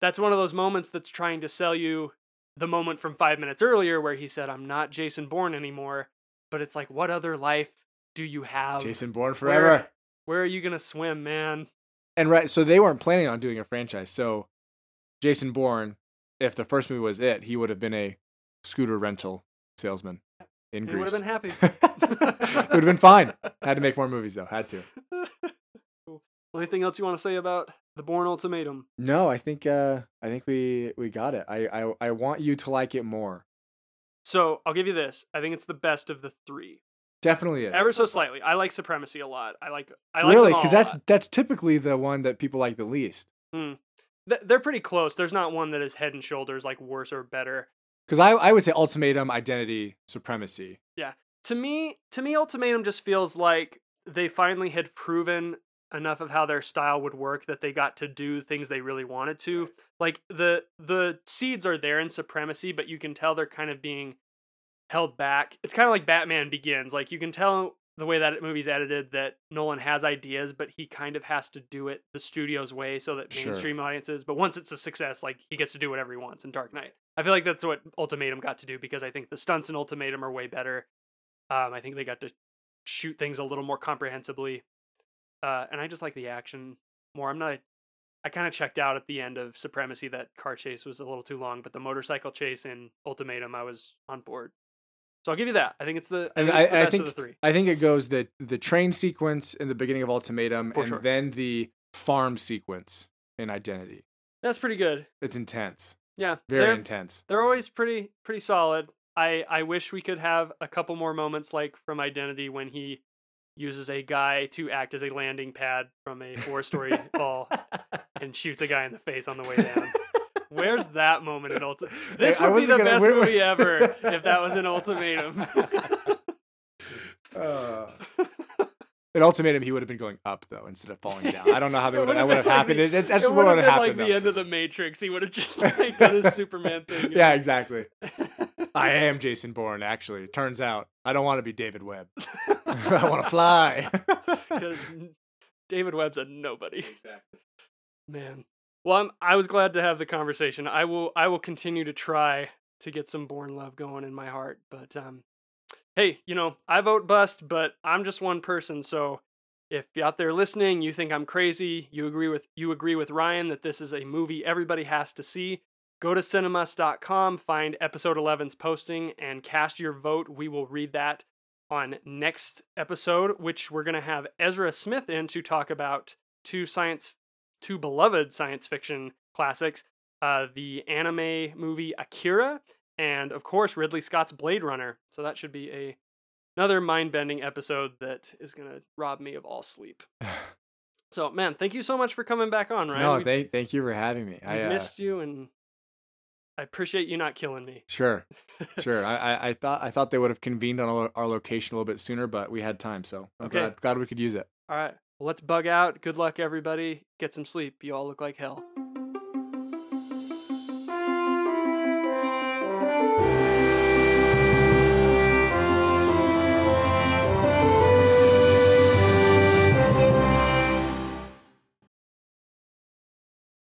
that's one of those moments that's trying to sell you the moment from five minutes earlier where he said, I'm not Jason Bourne anymore. But it's like, what other life do you have?
Jason Bourne
Where-
forever.
Where are you going to swim, man?
And right, so they weren't planning on doing a franchise. So Jason Bourne, if the first movie was it, he would have been a scooter rental salesman in
He would have been happy.
it would have been fine. Had to make more movies though. Had to. (laughs)
Cool. Anything else you want to say about the Bourne Ultimatum?
No, I think uh I think we we got it. I I I want you to like it more.
So I'll give you this. I think it's the best of the three.
Definitely is.
Ever so slightly. I like Supremacy a lot. I like. I like
really,
because
that's that's typically the one that people like the least. Hmm.
they're pretty close. There's not one that is head and shoulders like worse or better.
Because I I would say ultimatum, identity, supremacy. Yeah.
To me, to me, Ultimatum just feels like they finally had proven enough of how their style would work that they got to do things they really wanted to. Like the the seeds are there in Supremacy, but you can tell they're kind of being held back. It's kind of like Batman Begins. Like you can tell the way that movie's edited that Nolan has ideas, but he kind of has to do it the studio's way so that
Sure.
mainstream audiences. But once it's a success, like he gets to do whatever he wants in Dark Knight. I feel like that's what Ultimatum got to do because I think the stunts in Ultimatum are way better. Um, I think they got to shoot things a little more comprehensively, uh, and I just like the action more. I'm not. I kind of checked out at the end of Supremacy. That car chase was a little too long, but the motorcycle chase in Ultimatum, I was on board. So I'll give you that. I think it's the. I think, it's the
I, I
best
think
of the three.
I think it goes the the train sequence in the beginning of Ultimatum,
For
and
sure.
then the farm sequence in Identity.
That's pretty good.
It's intense,
Yeah,
very
they're,
intense.
they're always pretty pretty solid. I I wish we could have a couple more moments like from Identity when he uses a guy to act as a landing pad from a four story fall (laughs) and shoots a guy in the face on the way down. Where's that moment in Ultimatum? (laughs) This
I
would be the
gonna-
best movie ever (laughs) if that was an ultimatum.
Uh, in Ultimatum, he would have been going up though instead of falling down. I don't know how that (laughs)
It
would, that
would've
would have
like
happened.
the-
It, it, that's
it
what
would have
have
been like
happened.
the end of the Matrix. He would have just like done his Superman thing.
Yeah, exactly. I am Jason Bourne. Actually, turns out I don't want to be David Webb. I want to fly.
because David Webb's a nobody. Exactly. Man. Well, I'm, I was glad to have the conversation. I will I will continue to try to get some Bourne love going in my heart. But um, hey, you know I vote bust, but I'm just one person. So if you're out there listening, you think I'm crazy, you agree with you agree with Ryan that this is a movie everybody has to see. Go to cinemust.com, find episode 11's posting, and cast your vote. We will read that on next episode, which we're going to have Ezra Smith in to talk about two science, two beloved science fiction classics, uh, the anime movie Akira, and of course Ridley Scott's Blade Runner. So that should be a another mind-bending episode that is going to rob me of all sleep. (laughs) So, man, thank you so much for coming back on, Ryan.
no,
We've-
thank thank you for having me. I uh,
missed you, and I appreciate you not killing me.
sure, (laughs) sure. I, I, I thought I thought they would have convened on our- our location a little bit sooner, but we had time, so I'm
Okay.
glad, glad we could use it.
All right, let's bug out. Good luck, everybody. Get some sleep. You all look like hell.